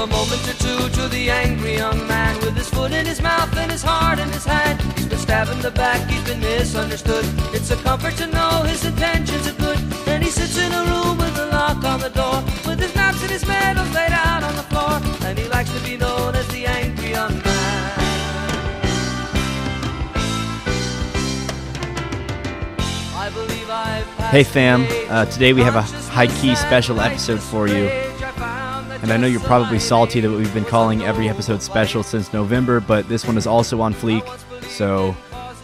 a moment or two to the angry young man with his foot in his mouth and his heart in his hand. He's been stabbed in the back, he's been misunderstood. It's a comfort to know his intentions are good. And he sits in a room with a lock on the door, with his maps and his medals laid out on the floor. And he likes to be known as the angry young man. I believe I've Hey fam, uh, today we have a consciousness high-key special episode for you. And I know you're probably salty that we've been calling every episode special since November, but this one is also on fleek, so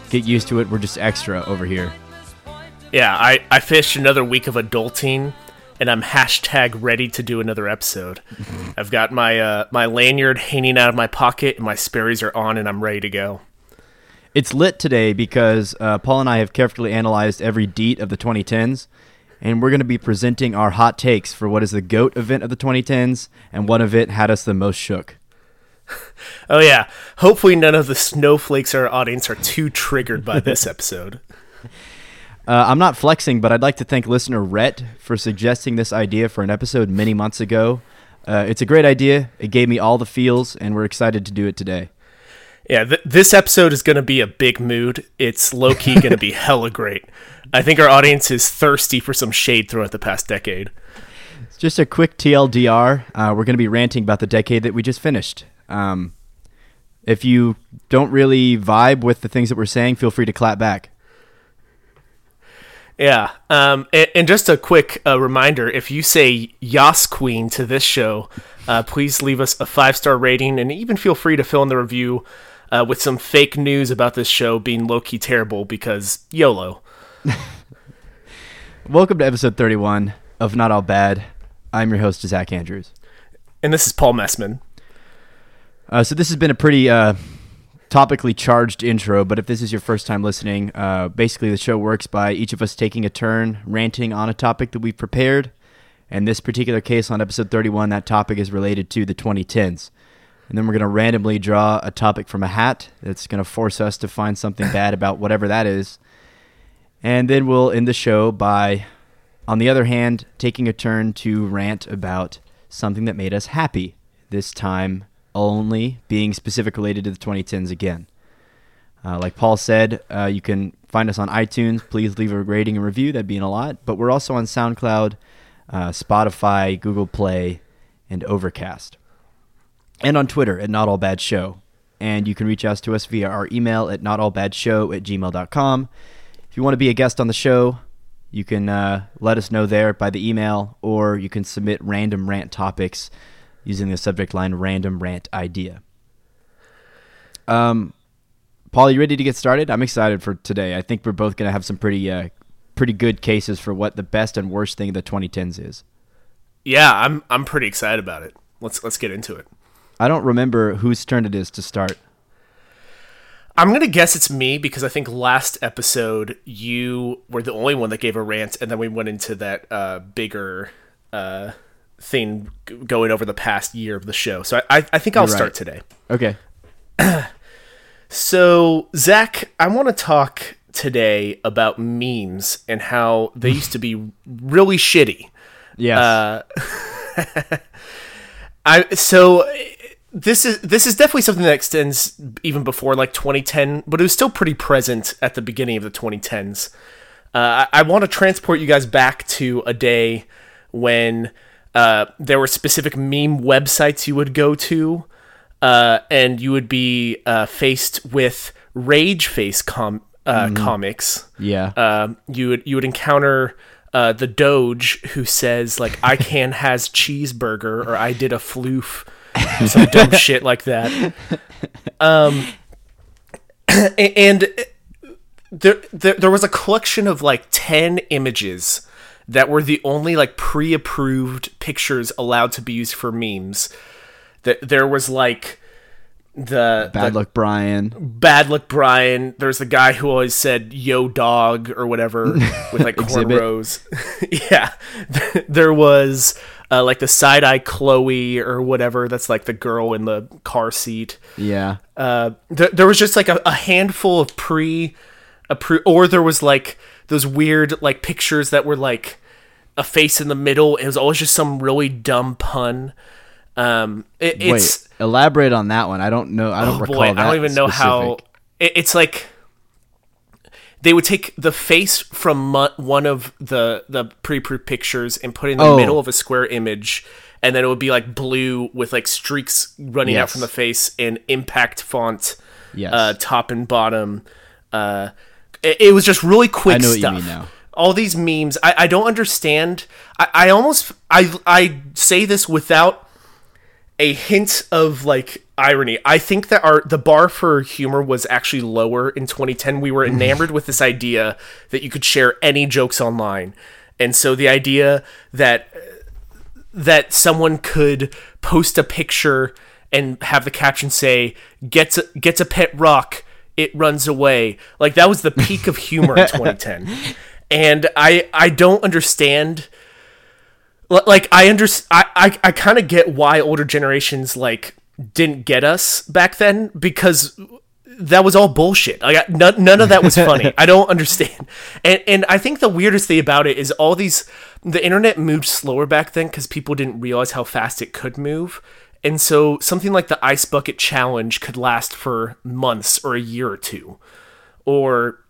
get used to it. We're just extra over here. Yeah, I, I finished another week of adulting, and I'm hashtag ready to do another episode. I've got my uh, my lanyard hanging out of my pocket, and my Sperry's are on, and I'm ready to go. It's lit today because uh, Paul and I have carefully analyzed every deet of the 2010s, and we're going to be presenting our hot takes for what is the GOAT event of the 2010s and what event had us the most shook. Oh yeah, hopefully none of the snowflakes in our audience are too triggered by this episode. Uh, I'm not flexing, but I'd like to thank listener Rhett for suggesting this idea for an episode many months ago. Uh, it's a great idea. It gave me all the feels, and we're excited to do it today. Yeah, th- this episode is going to be a big mood. It's low key going to be hella great. I think our audience is thirsty for some shade throughout the past decade. Just a quick TLDR. Uh, we're going to be ranting about the decade that we just finished. Um, if you don't really vibe with the things that we're saying, feel free to clap back. Yeah. Um, and, and just a quick uh, reminder if you say Yas Queen to this show, uh, please leave us a five star rating and even feel free to fill in the review uh, with some fake news about this show being low key terrible because YOLO. Welcome to episode 31 of Not All Bad. I'm your host, Zach Andrews. And this is Paul Messman. Uh, so this has been a pretty uh, topically charged intro, but if this is your first time listening, uh, basically the show works by each of us taking a turn ranting on a topic that we've prepared. In this particular case, on episode 31, that topic is related to the 2010s. And then we're going to randomly draw a topic from a hat that's going to force us to find something bad about whatever that is. And then we'll end the show by, on the other hand, taking a turn to rant about something that made us happy. This time only being specific related to the 2010s again. Uh, like Paul said, uh, you can find us on iTunes. Please leave a rating and review. That'd be a lot. But we're also on SoundCloud, uh, Spotify, Google Play, and Overcast. And on Twitter at Not All Bad Show. And you can reach out to us via our email at notallbadshow at gmail.com. If you want to be a guest on the show, you can uh, let us know there by the email, or you can submit random rant topics using the subject line random rant idea. Um, Paul, you ready to get started? I'm excited for today. I think we're both going to have some pretty, uh, pretty good cases for what the best and worst thing of the 2010s is. Yeah, I'm I'm pretty excited about it. Let's let's get into it. I don't remember whose turn it is to start. I'm gonna guess it's me because I think last episode you were the only one that gave a rant, and then we went into that uh, bigger uh, thing going over the past year of the show. So I, I, think I'll right. start today. Okay. So Zach, I want to talk today about memes and how they used to be really shitty. Yeah. Uh, I so this is this is definitely something that extends even before like 2010, but it was still pretty present at the beginning of the 2010s. Uh, I, I want to transport you guys back to a day when uh, there were specific meme websites you would go to, uh, and you would be uh, faced with rage face com- uh, comics yeah. um, you would you would encounter uh, the Doge who says like I can has cheeseburger or I did a floof, some dumb shit like that. Um, and there, there there was a collection of like ten images that were the only like pre-approved pictures allowed to be used for memes. That there was like the Bad the, luck, Brian. Bad Luck Brian. There's the guy who always said "Yo dog" or whatever with like cornrows. yeah, there was uh, like the side eye Chloe or whatever. That's like the girl in the car seat. Yeah. Uh, th- there was just like a, a handful of pre, or there was like those weird like pictures that were like a face in the middle. It was always just some really dumb pun. Um, it, Wait, elaborate on that one. I don't know. I don't oh recall boy, that. I don't even know how. It, it's like they would take the face from one of the the pre-approved pictures and put it in the Oh. middle of a square image, and then it would be like blue with like streaks running out from the face in impact font, Yes. uh, top and bottom. Uh, it, it was just really quick I know what you stuff. All these memes, I, I don't understand. I, I almost I I say this without a hint of like irony. I think that our the bar for humor was actually lower in 2010. We were enamored with this idea that you could share any jokes online. And so the idea that that someone could post a picture and have the caption say gets a, gets a pet rock it runs away like that was the peak of humor in 2010 and i i don't understand like i under i i, I kind of get why older generations like didn't get us back then because that was all bullshit. Like none, none of that was funny. I don't understand. And and I think the weirdest thing about it is all these the internet moved slower back then because people didn't realize how fast it could move. And so something like the ice bucket challenge could last for months or a year or two. Or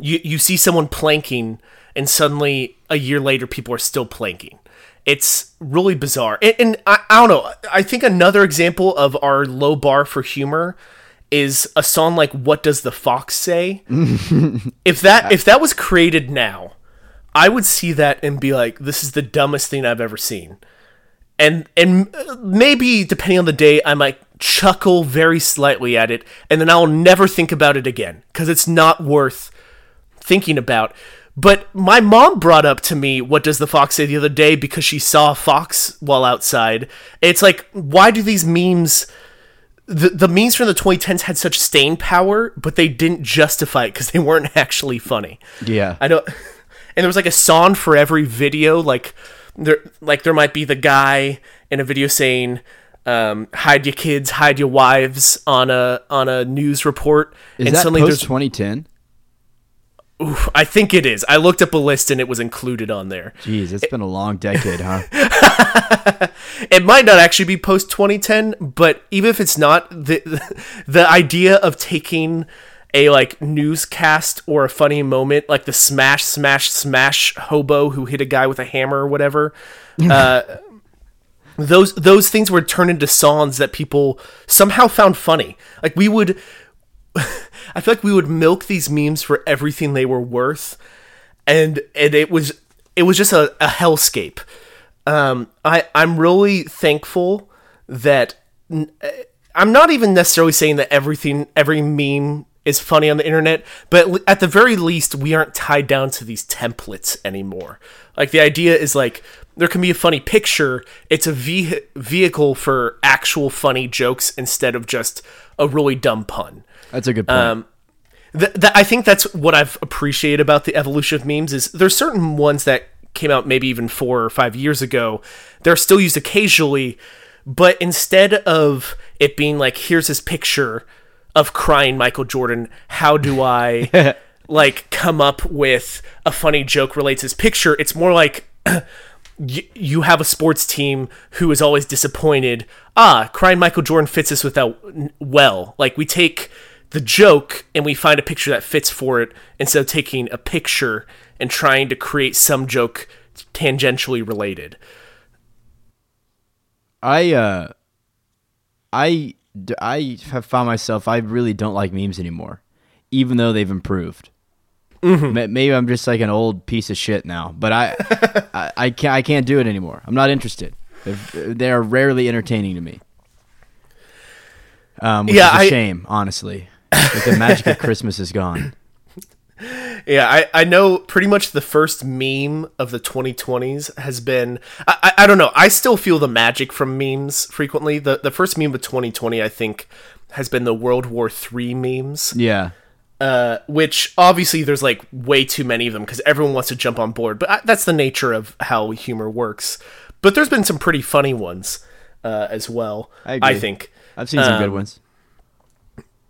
you you see someone planking and suddenly a year later people are still planking. It's really bizarre. And, and I, I don't know. I think another example of our low bar for humor is a song like "What Does the Fox Say." if that if that was created now, I would see that and be like, "This is the dumbest thing I've ever seen." And and uh, maybe depending on the day, I might chuckle very slightly at it, and then I'll never think about it again because it's not worth thinking about. But my mom brought up to me, what does the fox say the other day because she saw a fox while outside. It's like, why do these memes the, the memes from the 2010s had such staying power, but they didn't justify it because they weren't actually funny. Yeah. I don't. And there was like a song for every video. Like there, like there might be the guy in a video saying, um, "Hide your kids, hide your wives" on a on a news report, Is and that suddenly post 2010? Oof, I think it is. I looked up a list and it was included on there. Jeez, it's been a long decade, huh? It might not actually be post 2010, but even if it's not, the the idea of taking a like newscast or a funny moment, like the smash, smash, smash hobo who hit a guy with a hammer or whatever, uh, those those things were turned into songs that people somehow found funny. Like we would, I feel like we would milk these memes for everything they were worth, and and it was it was just a, a hellscape. Um, I I'm really thankful that n- I'm not even necessarily saying that everything every meme is funny on the internet, but at the very least we aren't tied down to these templates anymore. Like the idea is like there can be a funny picture, it's a ve- vehicle for actual funny jokes instead of just a really dumb pun. That's a good point. Um, th- th- I think that's what I've appreciated about the evolution of memes is there's certain ones that came out maybe even four or five years ago. They're still used occasionally, but instead of it being like, here's this picture of crying Michael Jordan, how do I like come up with a funny joke relates to this picture? It's more like you have a sports team who is always disappointed. Ah, crying Michael Jordan fits this without well. Like we take the joke and we find a picture that fits for it instead of taking a picture and trying to create some joke tangentially related. I uh, I I have found myself I really don't like memes anymore, even though they've improved. Mm-hmm. Maybe I'm just like an old piece of shit now, but I I, I can't I can't do it anymore. I'm not interested. They're, they are rarely entertaining to me. Um, which Yeah, is a I- shame, honestly. Like the magic of Christmas is gone. Yeah, I, I know pretty much the first meme of the 2020s has been. I, I, I don't know. I still feel the magic from memes frequently. The, the first meme of 2020, I think, has been the World War III memes. Yeah. uh, which obviously there's like way too many of them because everyone wants to jump on board. But I, that's the nature of how humor works. But there's been some pretty funny ones uh, as well. I I, think. I've seen some good Um, ones.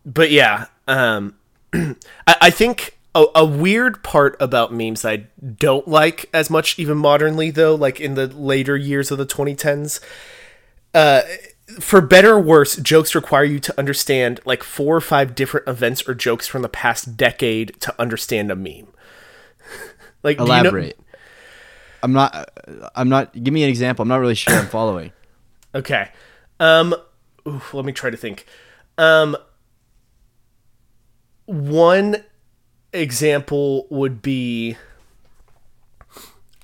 But yeah, um, I, I think a, a weird part about memes I don't like as much, even modernly though, like in the later years of the 2010s, for better or worse, jokes require you to understand like four or five different events or jokes from the past decade to understand a meme. like, do you know- Elaborate. I'm not. I'm not. Give me an example. I'm not really sure. I'm following. Okay. Um oof, let me try to think. Um one example would be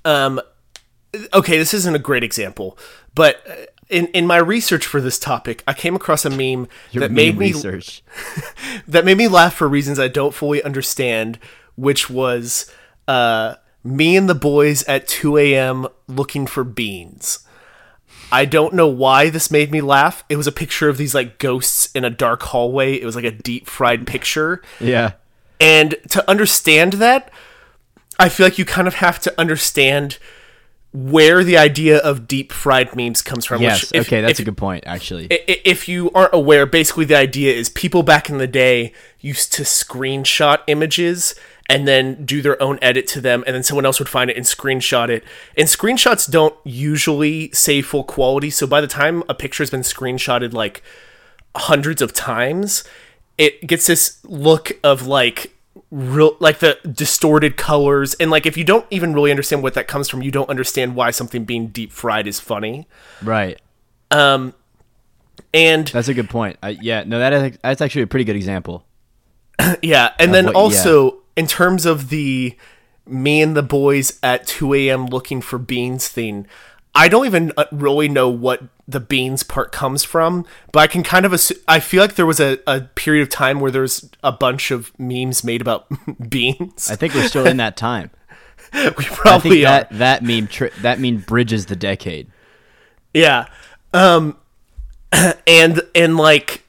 um okay, this isn't a great example, but uh, in in my research for this topic, I came across a meme Your that meme made me research. that made me laugh for reasons I don't fully understand, which was uh, me and the boys at 2 a.m. looking for beans. I don't know why this made me laugh. It was a picture of these like ghosts in a dark hallway. It was like a deep fried picture. Yeah. And to understand that, I feel like you kind of have to understand where the idea of deep fried memes comes from. Yes. if- okay, that's if- a good point. Actually. if you aren't aware, basically the idea is people back in the day used to screenshot images and then do their own edit to them, and then someone else would find it and screenshot it. And screenshots don't usually say full quality, so by the time a picture has been screenshotted like hundreds of times, it gets this look of like real like the distorted colors and like if you don't even really understand what that comes from you don't understand why something being deep fried is funny right. Um and That's a good point. I, yeah. No, that is, that's actually a pretty good example. Yeah, and then what- also in terms of the me and the boys at 2 a.m. looking for beans thing, I don't even uh, really know what the beans part comes from, but I can kind of assu- I feel like there was a, a period of time where there's a bunch of memes made about beans. I think we're still in that time. we I think probably are. that that meme tri- that meme bridges the decade. Yeah. Um and and like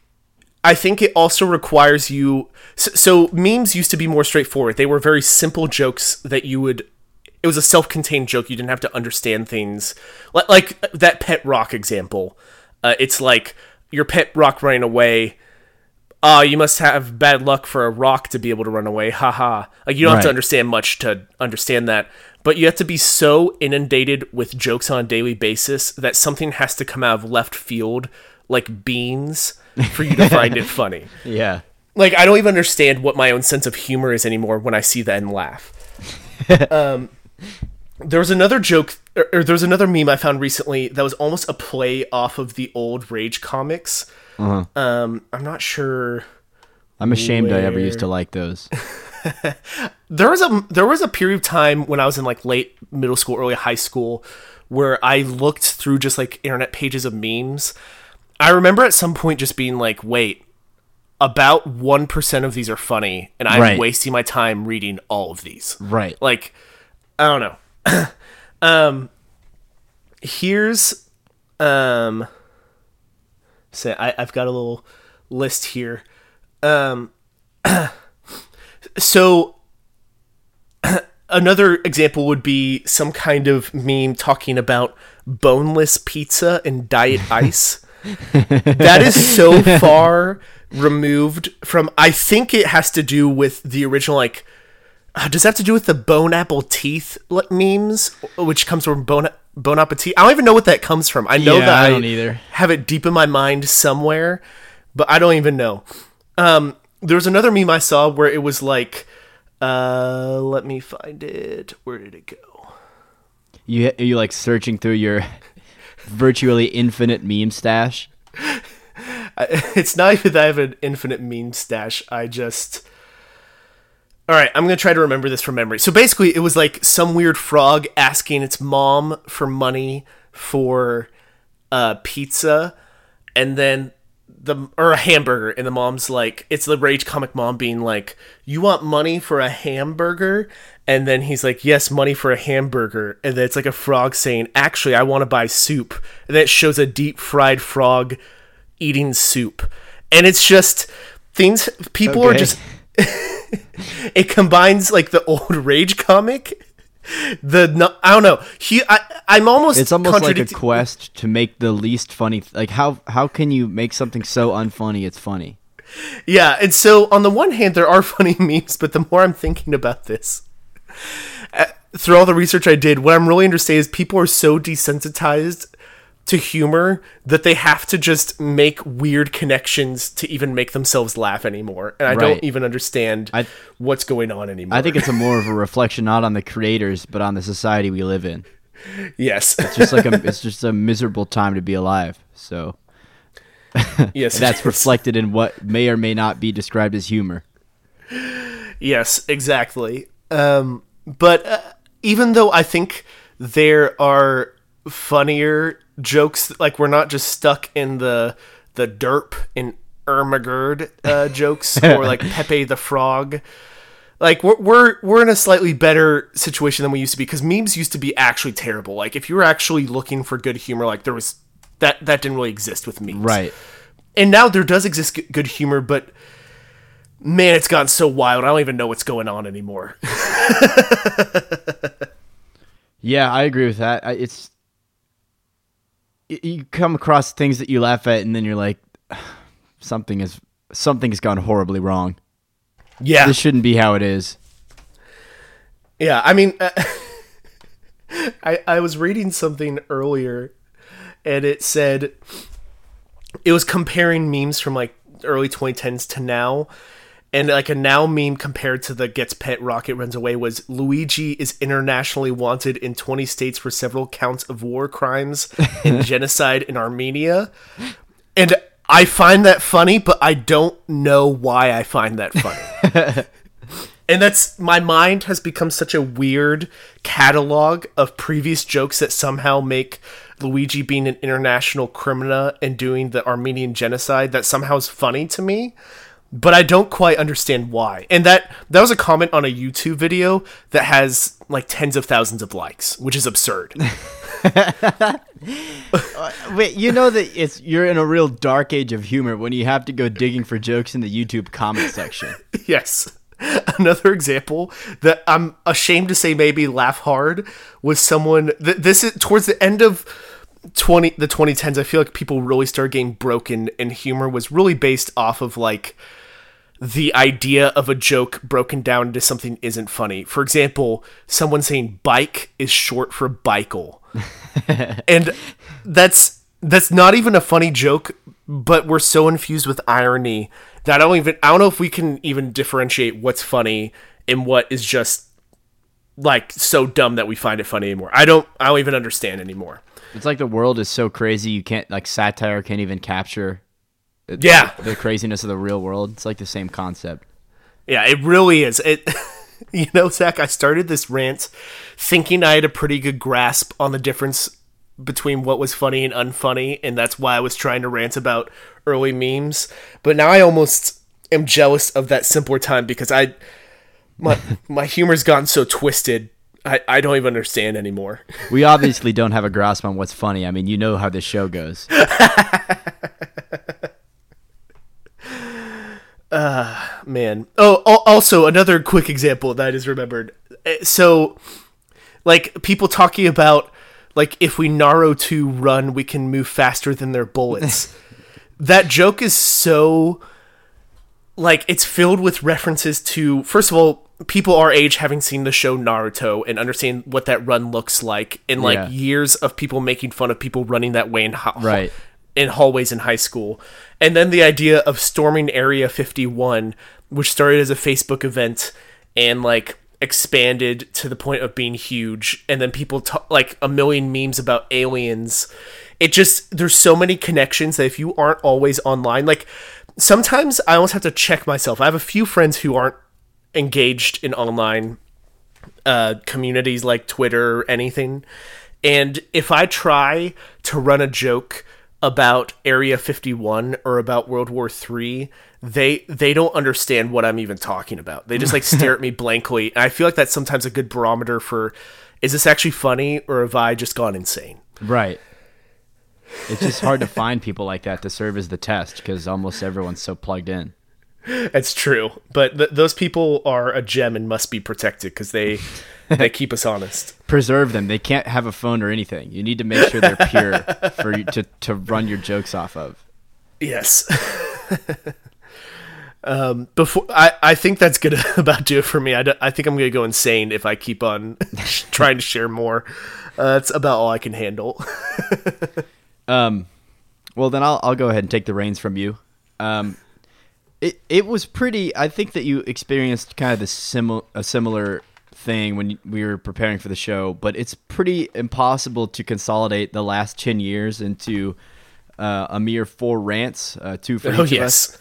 I think it also requires you so, so memes used to be more straightforward. They were very simple jokes that you would it was a self-contained joke. You didn't have to understand things. Like, like that pet rock example. Uh, it's like your pet rock running away. Oh, you must have bad luck for a rock to be able to run away. Haha. Like you don't have to understand much to understand that. But you have to be so inundated with jokes on a daily basis that something has to come out of left field, like beans, for you to find it funny. Yeah. Like I don't even understand what my own sense of humor is anymore when I see that and laugh. um, there was another joke, or, or there was another meme I found recently that was almost a play off of the old Rage comics. Um, I'm not sure. I'm ashamed I ever used to like those. there was a there was a period of time when I was in like late middle school, early high school, where I looked through just like internet pages of memes. I remember at some point just being like, "Wait, about one percent of these are funny, and I'm Right. wasting my time reading all of these." Right. Like, I don't know. um, here's um, say I, I've got a little list here. Um, so another example would be some kind of meme talking about boneless pizza and diet ice. That is so far removed from. I think it has to do with the original, like. Uh, does that have to do with the bone apple teeth like, memes, which comes from bone bone appetit? I don't even know what that comes from. I know Yeah, that I don't either. have it deep in my mind somewhere, but I don't even know. Um, there was another meme I saw where it was like, uh, let me find it. Where did it go? You you like searching through your virtually infinite meme stash. It's not even that I have an infinite meme stash. I just. All right, I'm gonna try to remember this from memory. So basically, it was like some weird frog asking its mom for money for uh, pizza, and then the or a hamburger, and the mom's like, it's the rage comic mom being like, "You want money for a hamburger?" And then he's like, "Yes, money for a hamburger." And then it's like a frog saying, "Actually, I want to buy soup." And then it shows a deep fried frog eating soup, and it's just things people are just it combines like the old rage comic the no, i don't know he I, i'm almost It's almost like a quest to make the least funny. Th- like how how can you make something so unfunny it's funny? yeah and so on the one hand there are funny memes but the more i'm thinking about this through all the research i did what i'm really understanding is people are so desensitized to humor that they have to just make weird connections to even make themselves laugh anymore. And I Right. don't even understand I- what's going on anymore. I think it's a more of a reflection not on the creators but on the society we live in. yes. It's just like a it's just a miserable time to be alive. So yes. that's reflected in what may or may not be described as humor. Yes, exactly. Um, but uh, even though I think there are funnier jokes, like we're not just stuck in the the derp and Ermagerd uh, jokes or like Pepe the Frog. Like we're, we're we're in a slightly better situation than we used to be because memes used to be actually terrible. Like if you were actually looking for good humor, like there was that that didn't really exist with memes, Right. and now there does exist good humor, but man, it's gotten so wild. I don't even know what's going on anymore. Yeah, I agree with that. I, it's you come across things that you laugh at and then you're like something is something has gone horribly wrong. yeah, This shouldn't be how it is. yeah. I mean, uh, I I was reading something earlier, and it said it was comparing memes from like early 2010s to now. And like a now meme compared to the gets pet rocket runs away was Luigi is internationally wanted in 20 states for several counts of war crimes and genocide in Armenia. And I find that funny, but I don't know why I find that funny. and that's my mind has become such a weird catalog of previous jokes that somehow make Luigi being an international criminal and doing the Armenian genocide that somehow is funny to me. But I don't quite understand why. And that that was a comment on a YouTube video that has like tens of thousands of likes, which is absurd. Wait, you know that it's you're in a real dark age of humor when you have to go digging for jokes in the YouTube comment section. yes. Another example that I'm ashamed to say maybe laugh hard was someone th- this is towards the end of 20 the 2010s I feel like people really started getting broken and humor was really based off of like the idea of a joke broken down into something isn't funny. For example, someone saying bike is short for bikel. and that's that's not even a funny joke, but we're so infused with irony that I don't even I don't know if we can even differentiate what's funny and what is just like so dumb that we find it funny anymore. I don't I don't even understand anymore. It's like the world is so crazy you can't like satire can't even capture Yeah. the craziness of the real world. It's like the same concept. Yeah, it really is. It, you know, Zach, I started this rant thinking I had a pretty good grasp on the difference between what was funny and unfunny, and that's why I was trying to rant about early memes. But now I almost am jealous of that simpler time because I my my humor's gotten so twisted. I, I don't even understand anymore. We obviously don't have a grasp on what's funny. I mean, you know how this show goes. man. Oh, also another quick example that is remembered. Eh, So, like people talking about like if we Naruto run, we can move faster than their bullets. that joke is so like it's filled with references to first of all people our age having seen the show Naruto and understand what that run looks like and like Yeah. years of people making fun of people running that way in ho- Right. In hallways in high school. And then the idea of storming Area 51, which started as a Facebook event and like expanded to the point of being huge. And then people talk like a million memes about aliens. It just, there's so many connections that if you aren't always online, like sometimes I almost have to check myself. I have a few friends who aren't engaged in online uh, communities like Twitter or anything. And if I try to run a joke about Area 51 or about World War 3, they they don't understand what I'm even talking about. They just like stare at me blankly. And I feel like that's sometimes a good barometer for is this actually funny or have I just gone insane? Right. It's just hard to find people like that to serve as the test because almost everyone's so plugged in. It's true, but th- those people are a gem and must be protected because they they keep us honest. Preserve them. They can't have a phone or anything. You need to make sure they're pure for you to, to run your jokes off of. Yes. um, before I, I think that's gonna about do it for me. I I think I'm gonna go insane if I keep on trying to share more. Uh, that's about all I can handle. Um, well, then I'll I'll go ahead and take the reins from you. Um, it it was pretty. I think that you experienced kind of the similar a similar thing when we were preparing for the show, but it's pretty impossible to consolidate the last ten years into uh, a mere four rants, uh, two for Oh each of us.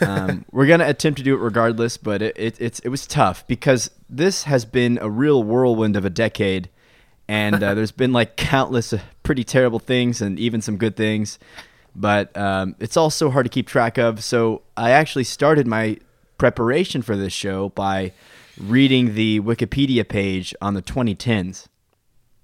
yes. um, we're gonna attempt to do it regardless, but it, it it's it was tough because this has been a real whirlwind of a decade, and uh, there's been like countless uh, pretty terrible things and even some good things, but um, it's all so hard to keep track of. So I actually started my preparation for this show by reading the Wikipedia page on the 2010s,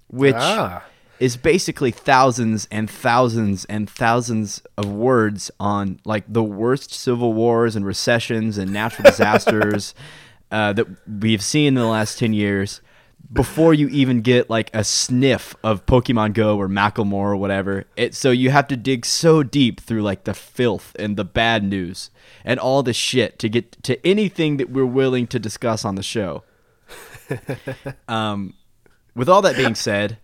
which Ah. is basically thousands and thousands and thousands of words on like the worst civil wars and recessions and natural disasters uh, that we've seen in the last 10 years before you even get like a sniff of Pokemon Go or Macklemore or whatever. It, so you have to dig so deep through like the filth and the bad news and all the shit to get to anything that we're willing to discuss on the show. um, with all that being said,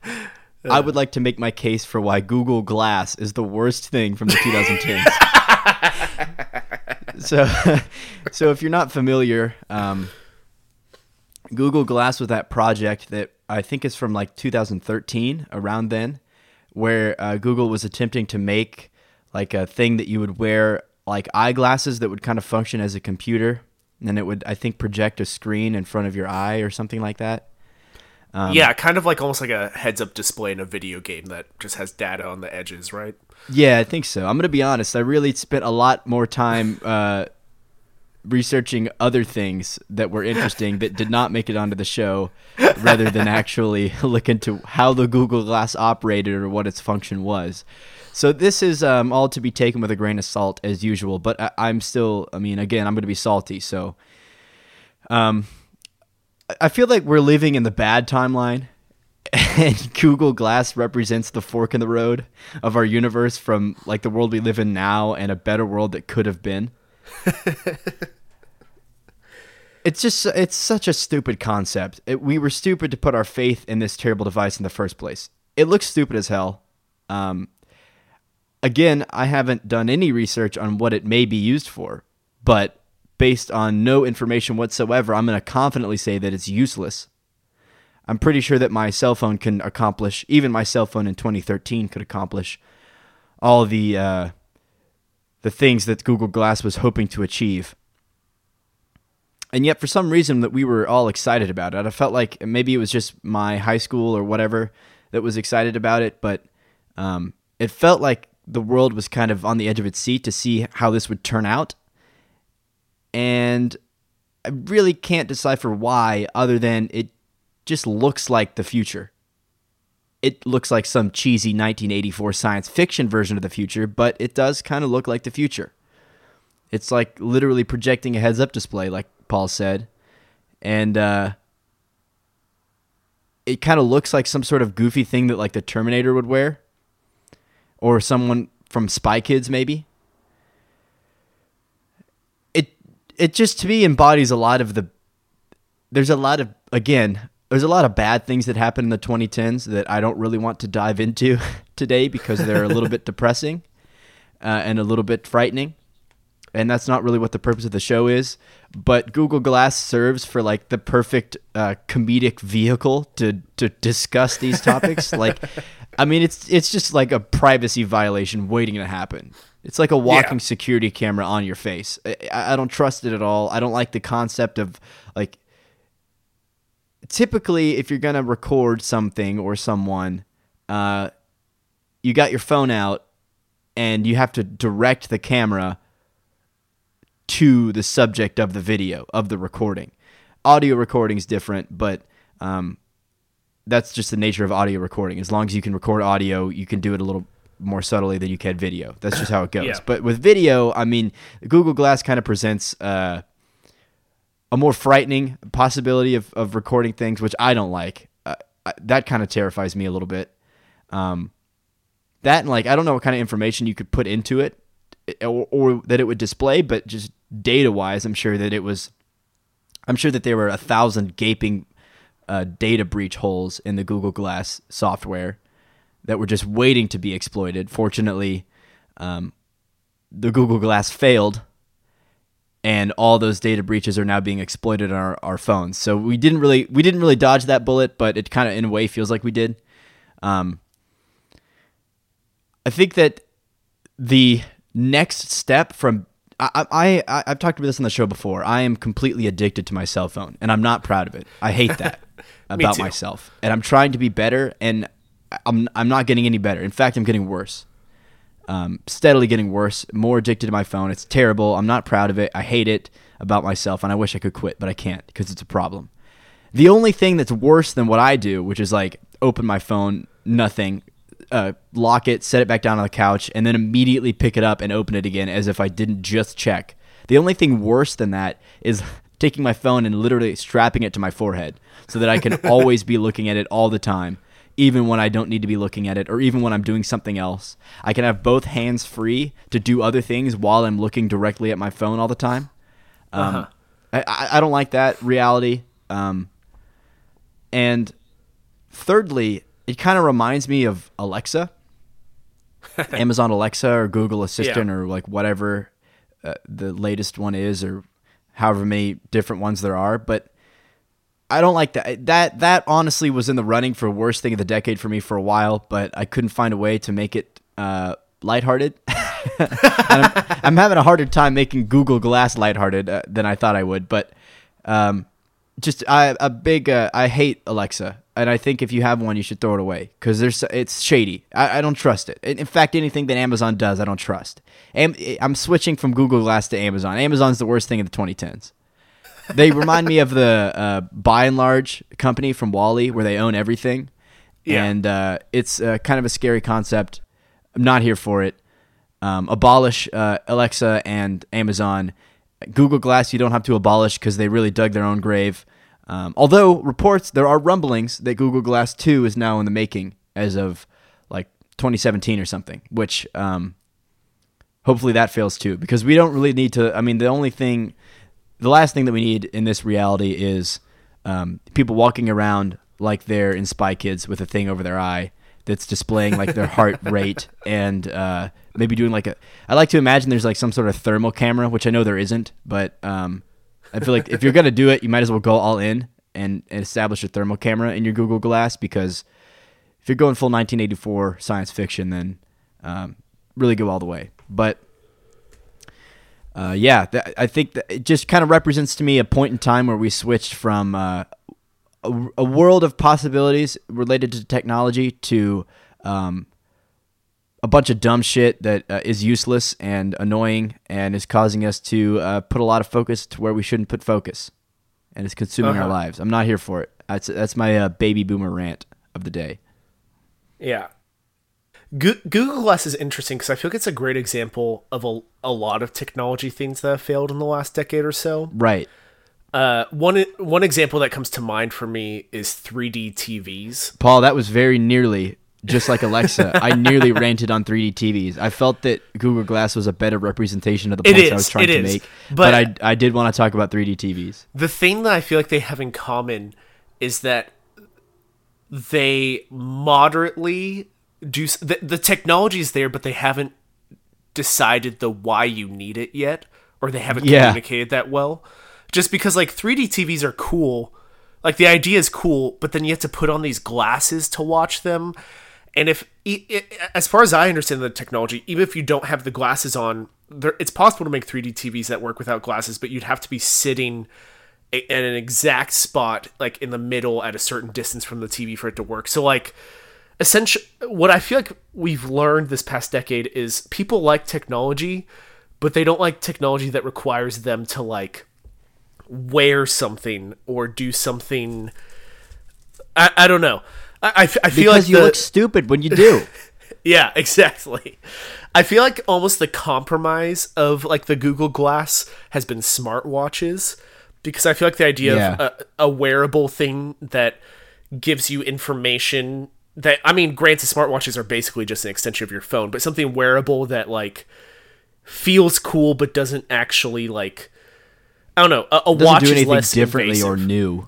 I would like to make my case for why Google Glass is the worst thing from the 2010s. so, so if you're not familiar, um, Google Glass was that project that I think is from like 2013, around then, where uh, Google was attempting to make like a thing that you would wear like eyeglasses that would kind of function as a computer, and then it would I think project a screen in front of your eye or something like that. Um, yeah, kind of like almost like a heads-up display in a video game that just has data on the edges, right? Yeah, I think so. I'm gonna be honest. I really spent a lot more time uh, researching other things that were interesting that did not make it onto the show, rather than actually look into how the Google Glass operated or what its function was. So this is um, all to be taken with a grain of salt as usual. But I- I'm still. I mean, again, I'm gonna be salty. So, um, I feel like we're living in the bad timeline and Google Glass represents the fork in the road of our universe from like the world we live in now and a better world that could have been. it's just it's such a stupid concept. It, we were stupid to put our faith in this terrible device in the first place. It looks stupid as hell. Um, again, I haven't done any research on what it may be used for, but based on no information whatsoever, I'm going to confidently say that it's useless. I'm pretty sure that my cell phone can accomplish, even my cell phone in 2013 could accomplish all the uh, the things that Google Glass was hoping to achieve. And yet, for some reason, that we were all excited about it. I felt like maybe it was just my high school or whatever that was excited about it, but um, it felt like the world was kind of on the edge of its seat to see how this would turn out. And I really can't decipher why, other than it just looks like the future. It looks like some cheesy 1984 science fiction version of the future, but it does kind of look like the future. It's like literally projecting a heads up display, like Paul said. And uh, it kind of looks like some sort of goofy thing that like the Terminator would wear. Or someone from Spy Kids, maybe. It it just to me embodies a lot of the there's a lot of again there's a lot of bad things that happened in the 2010s that I don't really want to dive into today because they're a little bit depressing uh, and a little bit frightening. And that's not really what the purpose of the show is. But Google Glass serves for like the perfect uh, comedic vehicle to to discuss these topics. like, I mean, it's it's just like a privacy violation waiting to happen. It's like a walking Yeah. security camera on your face. I, I don't trust it at all. I don't like the concept of like typically if you're gonna record something or someone, uh, you got your phone out and you have to direct the camera to the subject of the video of the recording. Audio recording is different, but um, that's just the nature of audio recording. As long as you can record audio, you can do it a little more subtly than you can video. That's just how it goes. Yeah. But with video, I mean, Google Glass kind of presents. Uh, a more frightening possibility of, of recording things, which I don't like. Uh, I, that kind of terrifies me a little bit. Um, that and like I don't know what kind of information you could put into it, or, or that it would display, but just data wise, I'm sure that it was. I'm sure that there were a thousand gaping uh, data breach holes in the Google Glass software that were just waiting to be exploited. Fortunately, um, the Google Glass failed, and all those data breaches are now being exploited on our, our phones. So we didn't really we didn't really dodge that bullet, but it kind of in a way feels like we did. Um, I think that the next step from I, I, I I've talked about this on the show before. I am completely addicted to my cell phone, and I'm not proud of it. I hate that about too. myself, and I'm trying to be better, and I'm I'm not getting any better. In fact, I'm getting worse. Um, steadily getting worse. More addicted to my phone. It's terrible. I'm not proud of it. I hate it about myself, and I wish I could quit, but I can't because it's a problem. The only thing that's worse than what I do, which is like open my phone, nothing, uh, lock it, set it back down on the couch, and then immediately pick it up and open it again as if I didn't just check. The only thing worse than that is taking my phone and literally strapping it to my forehead so that I can always be looking at it all the time, even when I don't need to be looking at it or even when I'm doing something else. I can have both hands free to do other things while I'm looking directly at my phone all the time. Um, Uh-huh. I, I, I don't like that reality. Um, and thirdly, it kind of reminds me of Alexa, Amazon Alexa or Google Assistant Yeah. or like whatever uh, the latest one is or however many different ones there are. But I don't like that. That that honestly was in the running for worst thing of the decade for me for a while, but I couldn't find a way to make it uh, lighthearted. I'm, I'm having a harder time making Google Glass lighthearted uh, than I thought I would. But um, just I, a big uh, I hate Alexa, and I think if you have one, you should throw it away because there's it's shady. I, I don't trust it. In fact, anything that Amazon does, I don't trust. Am, I'm switching from Google Glass to Amazon. Amazon's the worst thing in the 2010s. They remind me of the uh, Buy n Large company from WALL-E, where they own everything, Yeah. and uh, it's uh, kind of a scary concept. I'm not here for it. Um, abolish uh, Alexa and Amazon. Google Glass, you don't have to abolish because they really dug their own grave. Um, although reports, there are rumblings that Google Glass 2 is now in the making as of like 2017 or something, which um, hopefully that fails too because we don't really need to. I mean, the only thing, the last thing that we need in this reality is um, people walking around like they're in Spy Kids with a thing over their eye that's displaying like their heart rate and uh, maybe doing like a. I like to imagine there's like some sort of thermal camera, which I know there isn't, but um, I feel like if you're gonna do it, you might as well go all in and, and establish a thermal camera in your Google Glass because if you're going full 1984 science fiction, then um, really go all the way. But uh, yeah, th- I think it just kind of represents to me a point in time where we switched from uh, a, a world of possibilities related to technology to um, a bunch of dumb shit that uh, is useless and annoying and is causing us to uh, put a lot of focus to where we shouldn't put focus, and it's consuming our Uh-huh. lives. I'm not here for it. That's that's my uh, baby boomer rant of the day. Yeah. Go- Google Glass is interesting because I feel like it's a great example of a, a lot of technology things that have failed in the last decade or so. Right. Uh, one one example that comes to mind for me is 3D TVs. Paul, that was very nearly just like Alexa. I nearly ranted on 3D TVs. I felt that Google Glass was a better representation of the points I was trying to is. make. But, But- I, I did want to talk about 3D TVs. The thing that I feel like they have in common is that they moderately do the, the technology is there, but they haven't decided the why you need it yet, or they haven't Yeah. communicated that well. Just because like 3D TVs are cool, like the idea is cool, but then you have to put on these glasses to watch them. And if, as far as I understand the technology, even if you don't have the glasses on, there, it's possible to make 3D TVs that work without glasses, but you'd have to be sitting at an exact spot, like in the middle at a certain distance from the TV for it to work. So, like, essentially, what I feel like we've learned this past decade is people like technology, but they don't like technology that requires them to, like, wear something or do something. I, I don't know. I, I, feel Because like you the, look stupid when you do. yeah, exactly. I feel like almost the compromise of like the Google Glass has been smartwatches because I feel like the idea Yeah. of a, a wearable thing that gives you information that I mean, granted, smartwatches are basically just an extension of your phone, but something wearable that like feels cool but doesn't actually like I don't know. A, a watch do is anything less differently or new.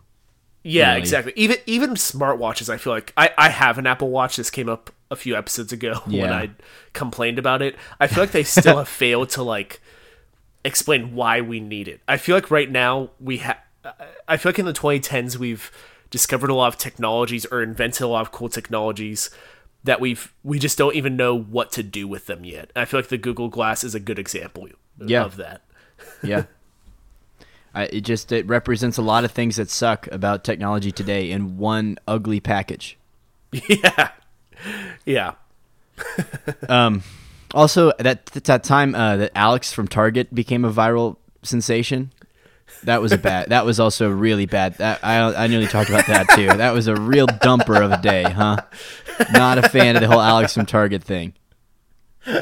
Yeah, really. exactly. Even even smartwatches, I feel like I, I have an Apple Watch. This came up a few episodes ago when I complained about it. I feel like they still have failed to like explain why we need it. I feel like right now we have. I feel like in the 2010s we've discovered a lot of technologies or invented a lot of cool technologies that we've we just don't even know what to do with them yet. I feel like the Google Glass is a good example Yeah. of that. Yeah. I, it just it represents a lot of things that suck about technology today in one ugly package. yeah. Yeah. Um, also, that that time uh, that Alex from Target became a viral sensation, that was a bad. that was also really bad. That I I nearly talked about that too. That was a real dumper of a day, huh? Not a fan of the whole Alex from Target thing.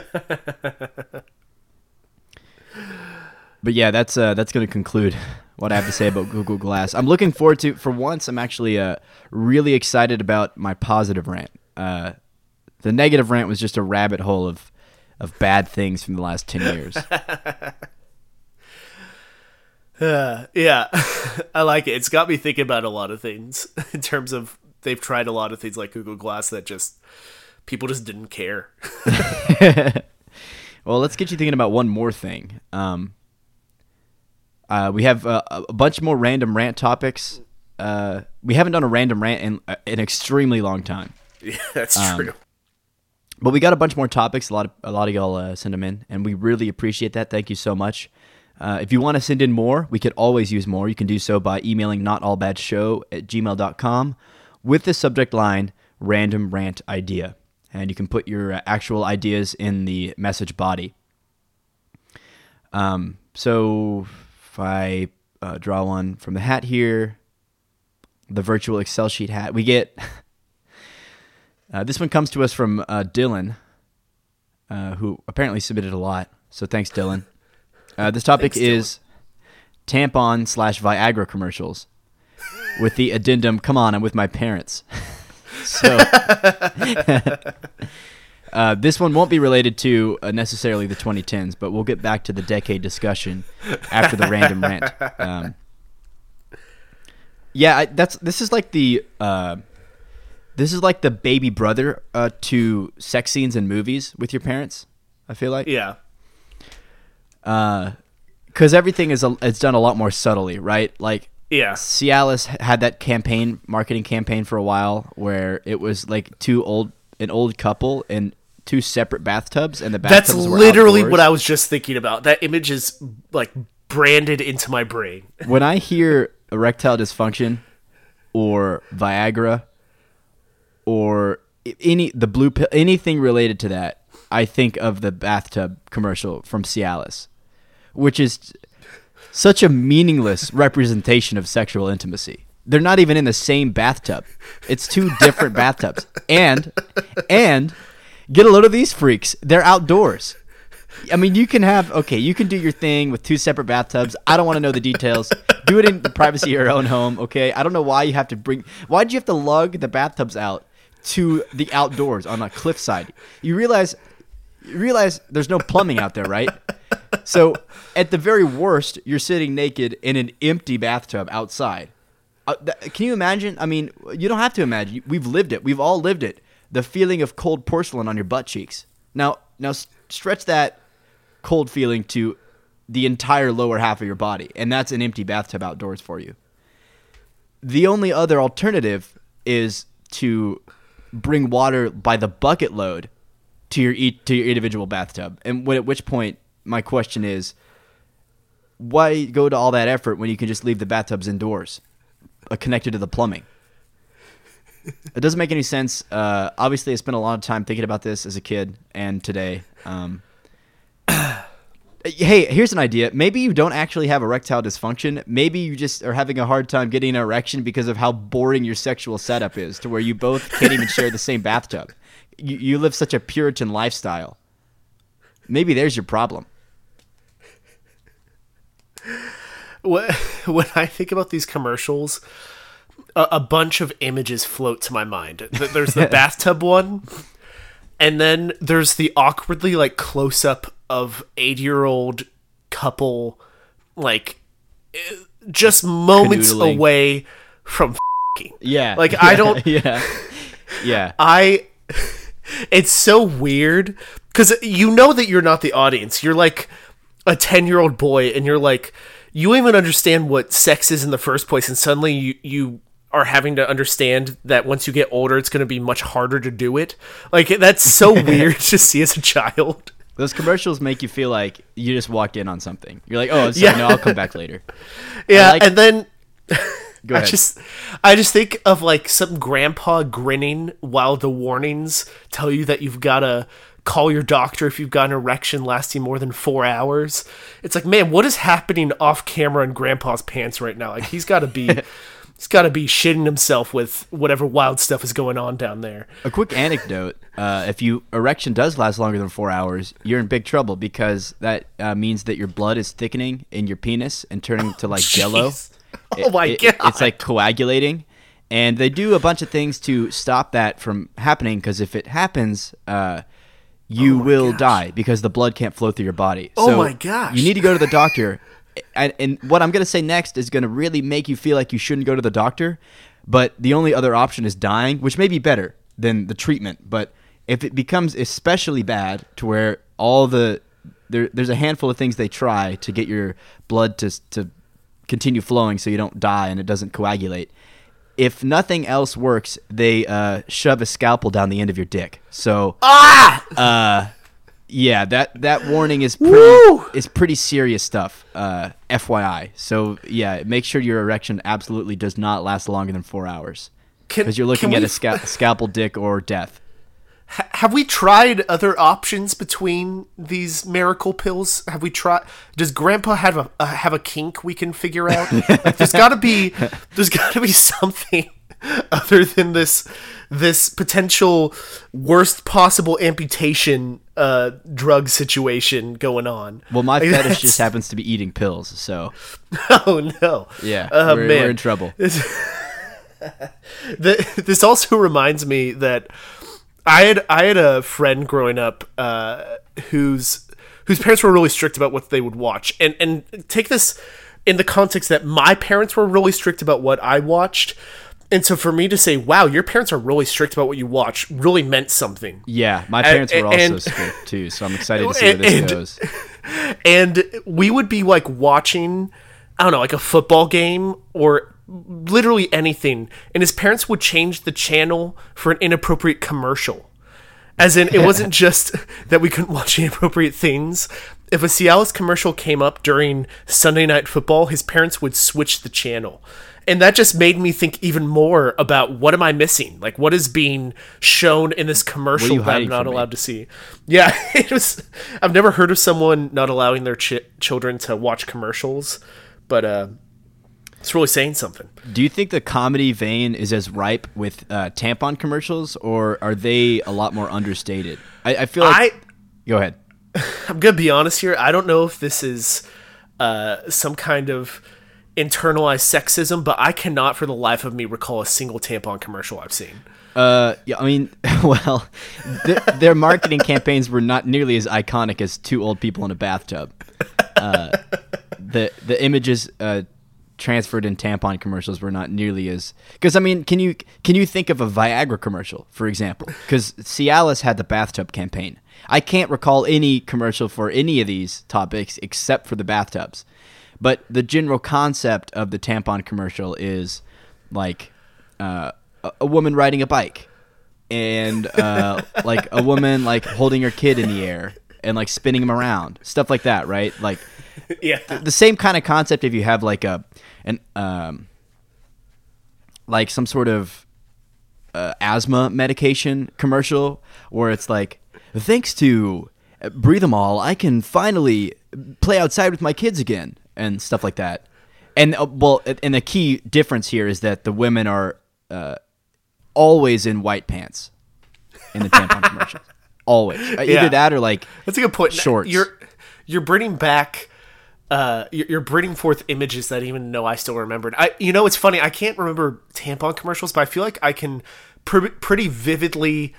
But yeah, that's uh, that's going to conclude what I have to say about Google Glass. I'm looking forward to. For once, I'm actually uh, really excited about my positive rant. Uh, the negative rant was just a rabbit hole of of bad things from the last ten years. Uh, yeah, I like it. It's got me thinking about a lot of things in terms of they've tried a lot of things like Google Glass that just people just didn't care. well, let's get you thinking about one more thing. Um, uh, we have uh, a bunch more random rant topics. Uh, we haven't done a random rant in uh, an extremely long time. Yeah, that's Um, true. But we got a bunch more topics. A lot of a lot of y'all uh, send them in, and we really appreciate that. Thank you so much. Uh, if you want to send in more, we could always use more. You can do so by emailing notallbadshow at gmail.com with the subject line random rant idea. And you can put your uh, actual ideas in the message body. Um, so if I uh, draw one from the hat here, the virtual Excel sheet hat, we get. Uh, this one comes to us from uh, Dylan, uh, who apparently submitted a lot. So thanks, Dylan. Uh, this topic Thanks, Dylan. is tampon slash Viagra commercials with the addendum, come on, I'm with my parents. so uh, this one won't be related to uh, necessarily the 2010s, but we'll get back to the decade discussion after the random rant. Um, yeah, I, that's this is like the uh, this is like the baby brother uh, to sex scenes in movies with your parents. I feel like Yeah. because everything is a, it's done a lot more subtly, right? Like Yeah. Cialis had that campaign, marketing campaign for a while, where it was like two old, an old couple in two separate bathtubs, and the bathtubs That's literally outdoors. what I was just thinking about. That image is like branded into my brain. when I hear erectile dysfunction or Viagra or any the blue pill, anything related to that, I think of the bathtub commercial from Cialis, which is such a meaningless representation of sexual intimacy. They're not even in the same bathtub. It's two different bathtubs. And and get a load of these freaks. They're outdoors. I mean, you can have okay, you can do your thing with two separate bathtubs. I don't want to know the details. Do it in the privacy of your own home, okay? I don't know why you have to bring. Why did you have to lug the bathtubs out to the outdoors on a cliffside? You realize, you realize there's no plumbing out there, right? So, at the very worst, you're sitting naked in an empty bathtub outside. Uh, th- can you imagine? I mean, you don't have to imagine. We've lived it. We've all lived it. The feeling of cold porcelain on your butt cheeks. Now, now stretch that cold feeling to the entire lower half of your body, and that's an empty bathtub outdoors for you. The only other alternative is to bring water by the bucket load to your e- to your individual bathtub. And at which point, my question is, why go to all that effort when you can just leave the bathtubs indoors, uh, connected to the plumbing? It doesn't make any sense. Uh, obviously, I spent a lot of time thinking about this as a kid and today. Um, hey, here's an idea. Maybe you don't actually have erectile dysfunction. Maybe you just are having a hard time getting an erection because of how boring your sexual setup is, to where you both can't even share the same bathtub. You, you live such a Puritan lifestyle. Maybe there's your problem. When when I think about these commercials, a, a bunch of images float to my mind. There's the bathtub one, and then there's the awkwardly like close up of eight year old couple, like eh, just moments Canoodling. away from. fing Yeah. Like, I don't- Yeah. Yeah. I it's so weird because you know that you're not the audience. You're like a 10 year old boy, and you're like, you even understand what sex is in the first place, and suddenly you, you are having to understand that once you get older, it's going to be much harder to do it. Like, that's so weird to see as a child. Those commercials make you feel like you just walked in on something. You're like, oh, sorry, Yeah. no, I'll come back later. Yeah, like- and then Go I just I just think of like some grandpa grinning while the warnings tell you that you've got to call your doctor if you've got an erection lasting more than 4 hours. It's like, man, what is happening off camera in grandpa's pants right now? Like he's got to be he's got to be shitting himself with whatever wild stuff is going on down there. A quick anecdote: uh, if you erection does last longer than four hours, you're in big trouble because that uh, means that your blood is thickening in your penis and turning to like Jello. Jeez. Oh my It- god. It's like coagulating, and they do a bunch of things to stop that from happening. Because if it happens, uh, you will Oh gosh. die because the blood can't flow through your body. Oh So my gosh. You need to go to the doctor. And, and what I'm gonna say next is gonna really make you feel like you shouldn't go to the doctor, but the only other option is dying, which may be better than the treatment. But if it becomes especially bad to where all the there, there's a handful of things they try to get your blood to to continue flowing so you don't die and it doesn't coagulate. If nothing else works, they uh, shove a scalpel down the end of your dick. So, ah, uh, yeah, that that warning is pretty Woo! is pretty serious stuff. Uh, FYI. So yeah, make sure your erection absolutely does not last longer than four hours because you're looking at we- a sca- scalpel dick or death. Ha- have we tried other options between these miracle pills? Have we tried? Does Grandpa have a uh, have a kink we can figure out? like, there's got to be there's got to be something other than this this potential worst possible amputation uh, drug situation going on. Well, my Like, fetish just happens to be eating pills. So Oh no! yeah, Oh, we're, man. we're in trouble. this also reminds me that I had I had a friend growing up uh, whose whose parents were really strict about what they would watch, and and take this in the context that my parents were really strict about what I watched. And so for me to say, "Wow, your parents are really strict about what you watch," really meant something. Yeah, my parents were also and- strict too, so I'm excited to see where this and- goes. and we would be like watching i don't know like a football game or literally anything and his parents would change the channel for an inappropriate commercial as in it wasn't just that we couldn't watch inappropriate things if a Cialis commercial came up during sunday night football his parents would switch the channel and that just made me think even more about what am I missing? Like, what is being shown in this commercial that I'm not from me? allowed to see? Yeah, it was. I've never heard of someone not allowing their ch- children to watch commercials, but uh, it's really saying something. Do you think the comedy vein is as ripe with uh, tampon commercials, or are they a lot more understated? I, I feel like. I Go ahead. I'm gonna be honest here. I don't know if this is uh, some kind of internalized sexism, but I cannot, for the life of me, recall a single tampon commercial I've seen. Uh, yeah, I mean, well, th- their marketing campaigns were not nearly as iconic as two old people in a bathtub. Uh, the the images uh, transferred in tampon commercials were not nearly as because I mean, can you can you think of a Viagra commercial, for example? Because Cialis had the bathtub campaign. I can't recall any commercial for any of these topics except for the bathtubs. But the general concept of the tampon commercial is like uh, a, woman riding a bike and uh, like a woman like holding her kid in the air and like spinning him around, stuff like that, right? Like Yeah, the same kind of concept if you have like a an um like some sort of uh, asthma medication commercial where it's like thanks to Breathe them all i can finally play outside with my kids again and stuff like that and uh, well and the key difference here is that the women are uh, always in white pants in the tampon commercials always Uh, either that or like That's a good point. Shorts. You're you're bringing back. Uh, you're, you're bringing forth images that even though I still remembered. I, you know, it's funny. I can't remember tampon commercials, but I feel like I can pr- pretty vividly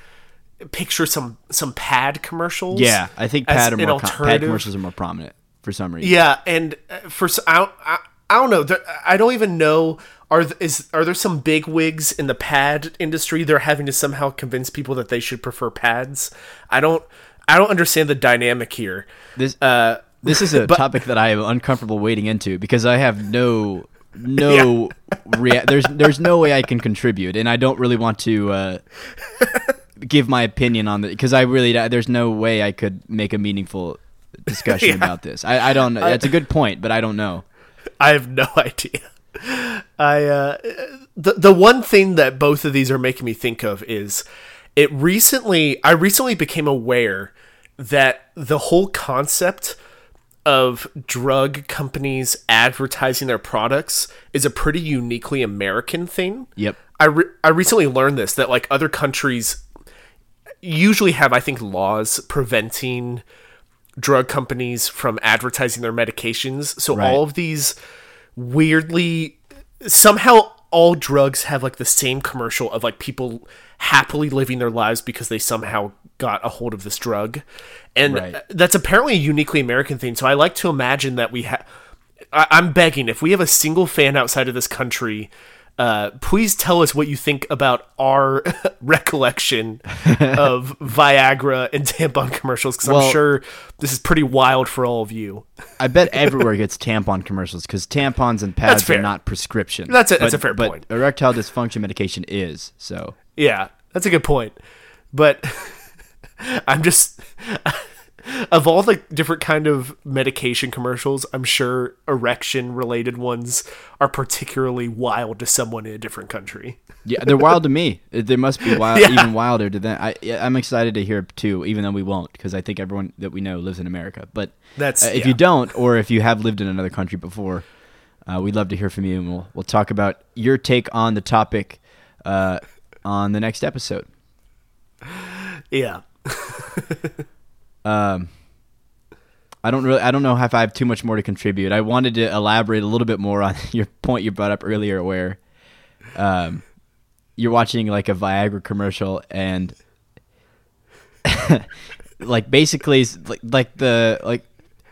picture some some pad commercials. Yeah, I think pad, are more com- pad commercials are more prominent for some reason. Yeah, and uh, for I, don't- I, I don't know. There- I don't even know are th- is are there some big wigs in the pad industry? They're having to somehow convince people that they should prefer pads. I don't I don't understand the dynamic here. This Uh, this is a but- topic that I am uncomfortable wading into because I have no no rea- there's there's no way I can contribute and I don't really want to uh, give my opinion on it because I really there's no way I could make a meaningful discussion Yeah. about this. I, I don't know. That's a good point, but I don't know. I have no idea. I uh, the the one thing that both of these are making me think of is it recently I recently became aware that the whole concept of drug companies advertising their products is a pretty uniquely American thing. Yep. I re- I recently learned this that like other countries usually have I think laws preventing drug companies from advertising their medications. So Right. all of these weirdly somehow all drugs have like the same commercial of like people happily living their lives because they somehow got a hold of this drug. And Right. that's apparently a uniquely American thing. So I like to imagine that we have I- I'm begging if we have a single fan outside of this country, uh, please tell us what you think about our recollection of Viagra and tampon commercials because Well- I'm sure this is pretty wild for all of you. I bet everywhere gets tampon commercials because tampons and pads are not prescription. That's a- that's But- a fair but point. erectile dysfunction medication is so. Yeah, that's a good point. But I'm just of all the different kind of medication commercials, I'm sure erection related ones are particularly wild to someone in a different country. Yeah, they're wild to me. They must be wild, Yeah. even wilder to them. I, I'm excited to hear it too, even though we won't, because I think everyone that we know lives in America. But That's- uh, if yeah. you don't, or if you have lived in another country before, uh, we'd love to hear from you, and we'll we'll talk about your take on the topic uh, on the next episode. Yeah. Um, I don't really, I don't know if I have too much more to contribute. I wanted to elaborate a little bit more on your point you brought up earlier, where um, you're watching like a Viagra commercial and like basically like like the like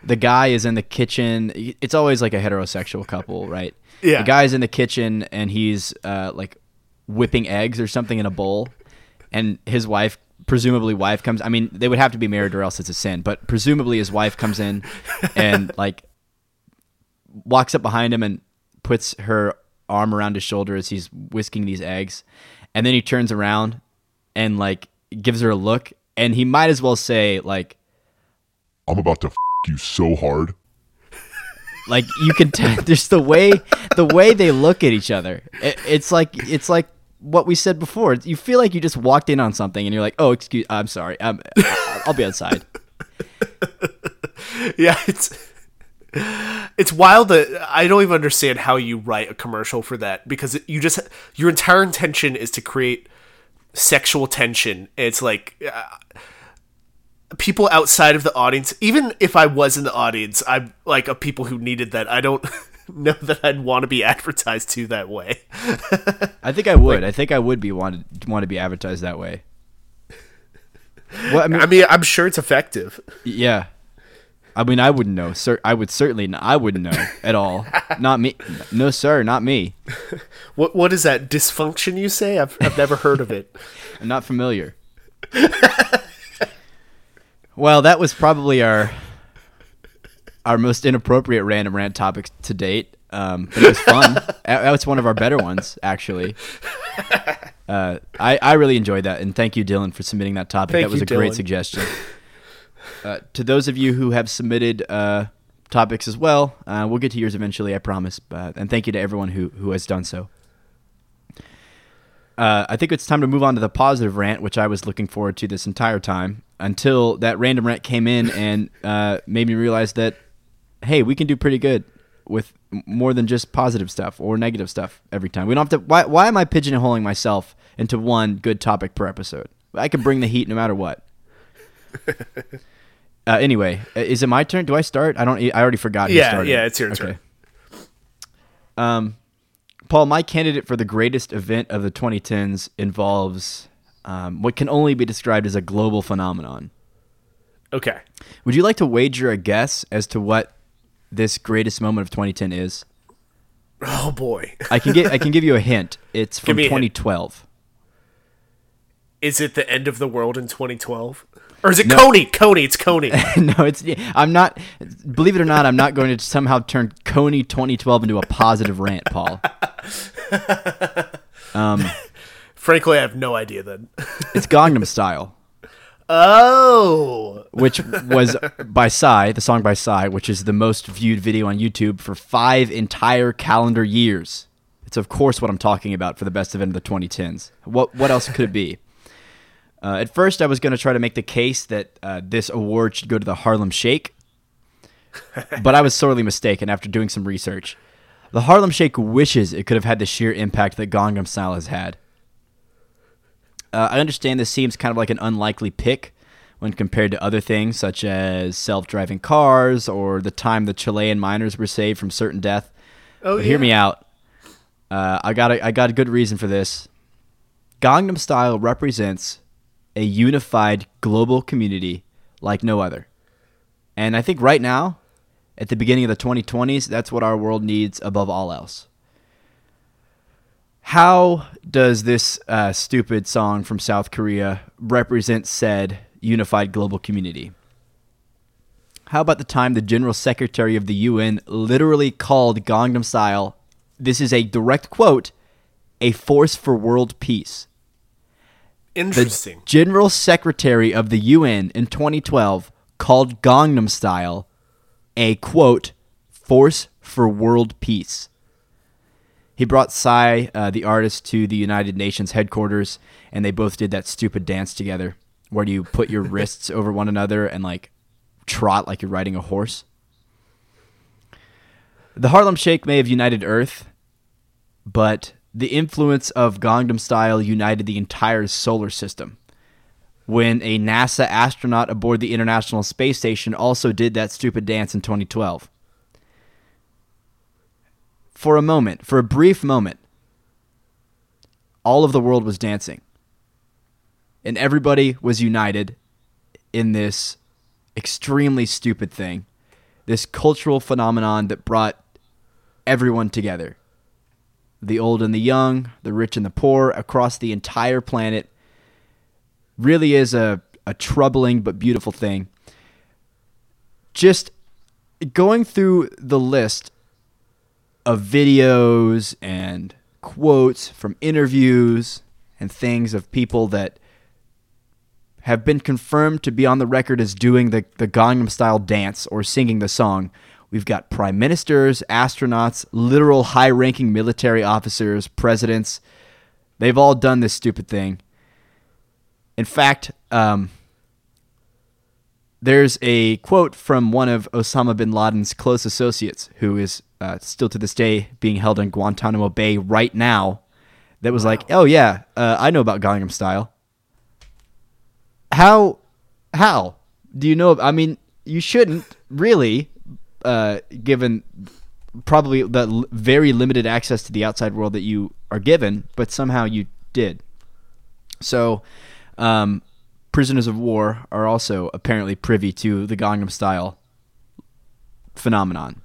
the guy is in the kitchen. It's always like a heterosexual couple, right? Yeah. The guy's in the kitchen and he's uh, like whipping eggs or something in a bowl, and his wife, presumably wife, comes. I mean, they would have to be married or else it's a sin. But presumably his wife comes in and like walks up behind him and puts her arm around his shoulder as he's whisking these eggs, and then he turns around and like gives her a look, and he might as well say like I'm about to f- you so hard. like you can tell there's the way the way they look at each other it, it's like it's like what we said before you feel like you just walked in on something and you're like oh excuse i'm sorry I'm, i'll be outside Yeah, it's it's wild that I don't even understand how you write a commercial for that because you just your entire intention is to create sexual tension. It's like uh, people outside of the audience, even if I was in the audience, I'm like a people who needed that. I don't know that I'd want to be advertised to that way. i think i would i think i would be wanted want to be advertised that way well i mean I mean, I'm sure it's effective. yeah i mean i wouldn't know sir i would certainly not, i wouldn't know at all not me no sir not me What what is that dysfunction you say? I've I've never heard of it. I'm not familiar. well, that was probably our our most inappropriate random rant topic to date. Um, but it was fun. that was one of our better ones, actually. Uh, I I really enjoyed that, and thank you, Dylan, for submitting that topic. Thank that was you, a great suggestion. Uh, to those of you who have submitted uh, topics as well, uh, we'll get to yours eventually, I promise. And thank you to everyone who who has done so. Uh, I think it's time to move on to the positive rant, which I was looking forward to this entire time until that random rant came in and uh, made me realize that, hey, we can do pretty good with more than just positive stuff or negative stuff every time. We don't have to. Why, why am I pigeonholing myself into one good topic per episode? I can bring the heat no matter what. Uh, anyway, is it my turn? Do I start? I don't. I already forgot. Yeah, yeah, it's your turn. Um, Paul, my candidate for the greatest event of the 2010s involves um, what can only be described as a global phenomenon. Okay. Would you like to wager a guess as to what this greatest moment of 2010 is? Oh boy. I can get I can give you a hint. It's from me hint. 2012. Is it the end of the world in 2012? Or is it Kony? Kony, it's Kony. no, it's I'm not. Believe it or not, I'm not going to somehow turn Kony 2012 into a positive rant, Paul. Um Frankly, I have no idea then. It's Gangnam Style, Oh. which was by Psy, the song by Psy, which is the most viewed video on YouTube for five entire calendar years. It's of course what I'm talking about for the best event of the 2010s. What what else could it be? Uh, at first, I was going to try to make the case that uh, this award should go to the Harlem Shake, but I was sorely mistaken after doing some research. The Harlem Shake wishes it could have had the sheer impact that Gangnam Style has had. Uh, I understand this seems kind of like an unlikely pick when compared to other things such as self-driving cars or the time the Chilean miners were saved from certain death. Oh, But hear me out. Uh, I got a, I got a good reason for this. Gangnam Style represents a unified global community like no other. And I think right now, at the beginning of the 2020s, that's what our world needs above all else. How does this uh, stupid song from South Korea represent said unified global community? How about the time the General Secretary of the UN literally called Gangnam Style, this is a direct quote, a force for world peace? Interesting. The General Secretary of the UN in 2012 called Gangnam Style a quote force for world peace. He brought Psy, uh, the artist, to the United Nations headquarters, and they both did that stupid dance together, where you put your wrists over one another and like trot like you're riding a horse. The Harlem Shake may have united Earth, but the influence of Gangnam Style united the entire solar system. When a NASA astronaut aboard the International Space Station also did that stupid dance in 2012. For a moment, for a brief moment, all of the world was dancing. And everybody was united in this extremely stupid thing, this cultural phenomenon that brought everyone together the old and the young, the rich and the poor, across the entire planet. Really is a, a troubling but beautiful thing. Just going through the list of videos and quotes from interviews and things of people that have been confirmed to be on the record as doing the, the Gangnam Style dance or singing the song. We've got prime ministers, astronauts, literal high ranking military officers, presidents. They've all done this stupid thing. In fact, um, there's a quote from one of Osama bin Laden's close associates, who is uh, still to this day being held in Guantanamo Bay right now, that was like, "Oh yeah, uh, I know about Gangnam Style." How, how do you know? I mean, you shouldn't really, uh, given probably the l- very limited access to the outside world that you are given, but somehow you did. So, um, prisoners of war are also apparently privy to the Gangnam Style phenomenon.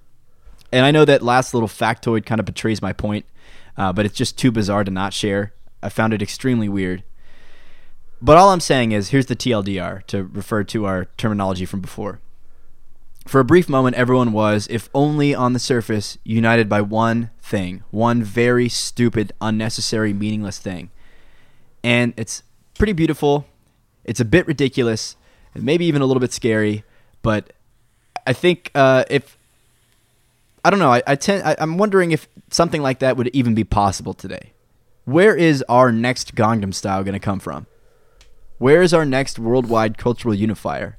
And I know that last little factoid kind of betrays my point, uh, but it's just too bizarre to not share. I found it extremely weird. But all I'm saying is here's the TLDR to refer to our terminology from before. For a brief moment, everyone was, if only on the surface, united by one thing, one very stupid, unnecessary, meaningless thing. And it's pretty beautiful. It's a bit ridiculous, and maybe even a little bit scary. But I think uh, if I don't know, I, I tend I, I'm wondering if something like that would even be possible today. Where is our next Gangnam Style going to come from? Where is our next worldwide cultural unifier?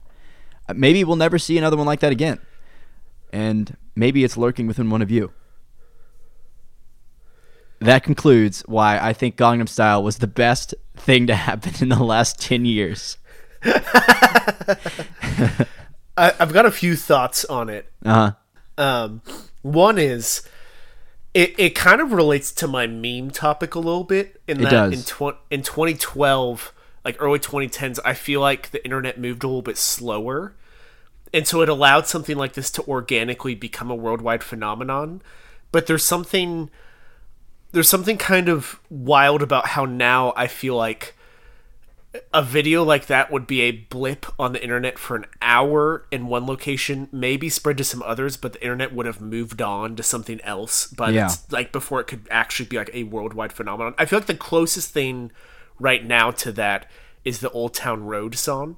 Uh, Maybe we'll never see another one like that again. And maybe it's lurking within one of you. That concludes why I think Gangnam Style was the best thing to happen in the last 10 years. I, I've got a few thoughts on it. Uh huh. Um, one is it, it kind of relates to my meme topic a little bit in It that does. in tw- in 2012 like early 2010s I feel like the internet moved a little bit slower and so it allowed something like this to organically become a worldwide phenomenon but there's something there's something kind of wild about how now I feel like a video like that would be a blip on the internet for an hour in one location, maybe spread to some others, but the internet would have moved on to something else. But Yeah. it's like before it could actually be like a worldwide phenomenon. I feel like the closest thing right now to that is the Old Town Road song.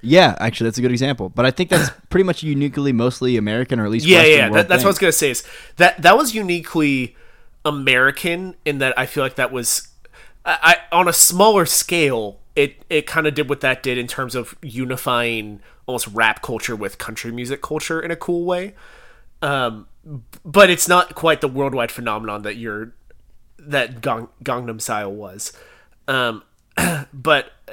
Yeah, actually, that's a good example. But I think that's pretty much uniquely mostly American, or at least Yeah, Western yeah, that, that's what I was gonna say. Is that that was uniquely American in that I feel like that was I, on a smaller scale. It it kind of did what that did in terms of unifying almost rap culture with country music culture in a cool way. Um, but it's not quite the worldwide phenomenon that you're that Gang, Gangnam Style was. Um, but uh,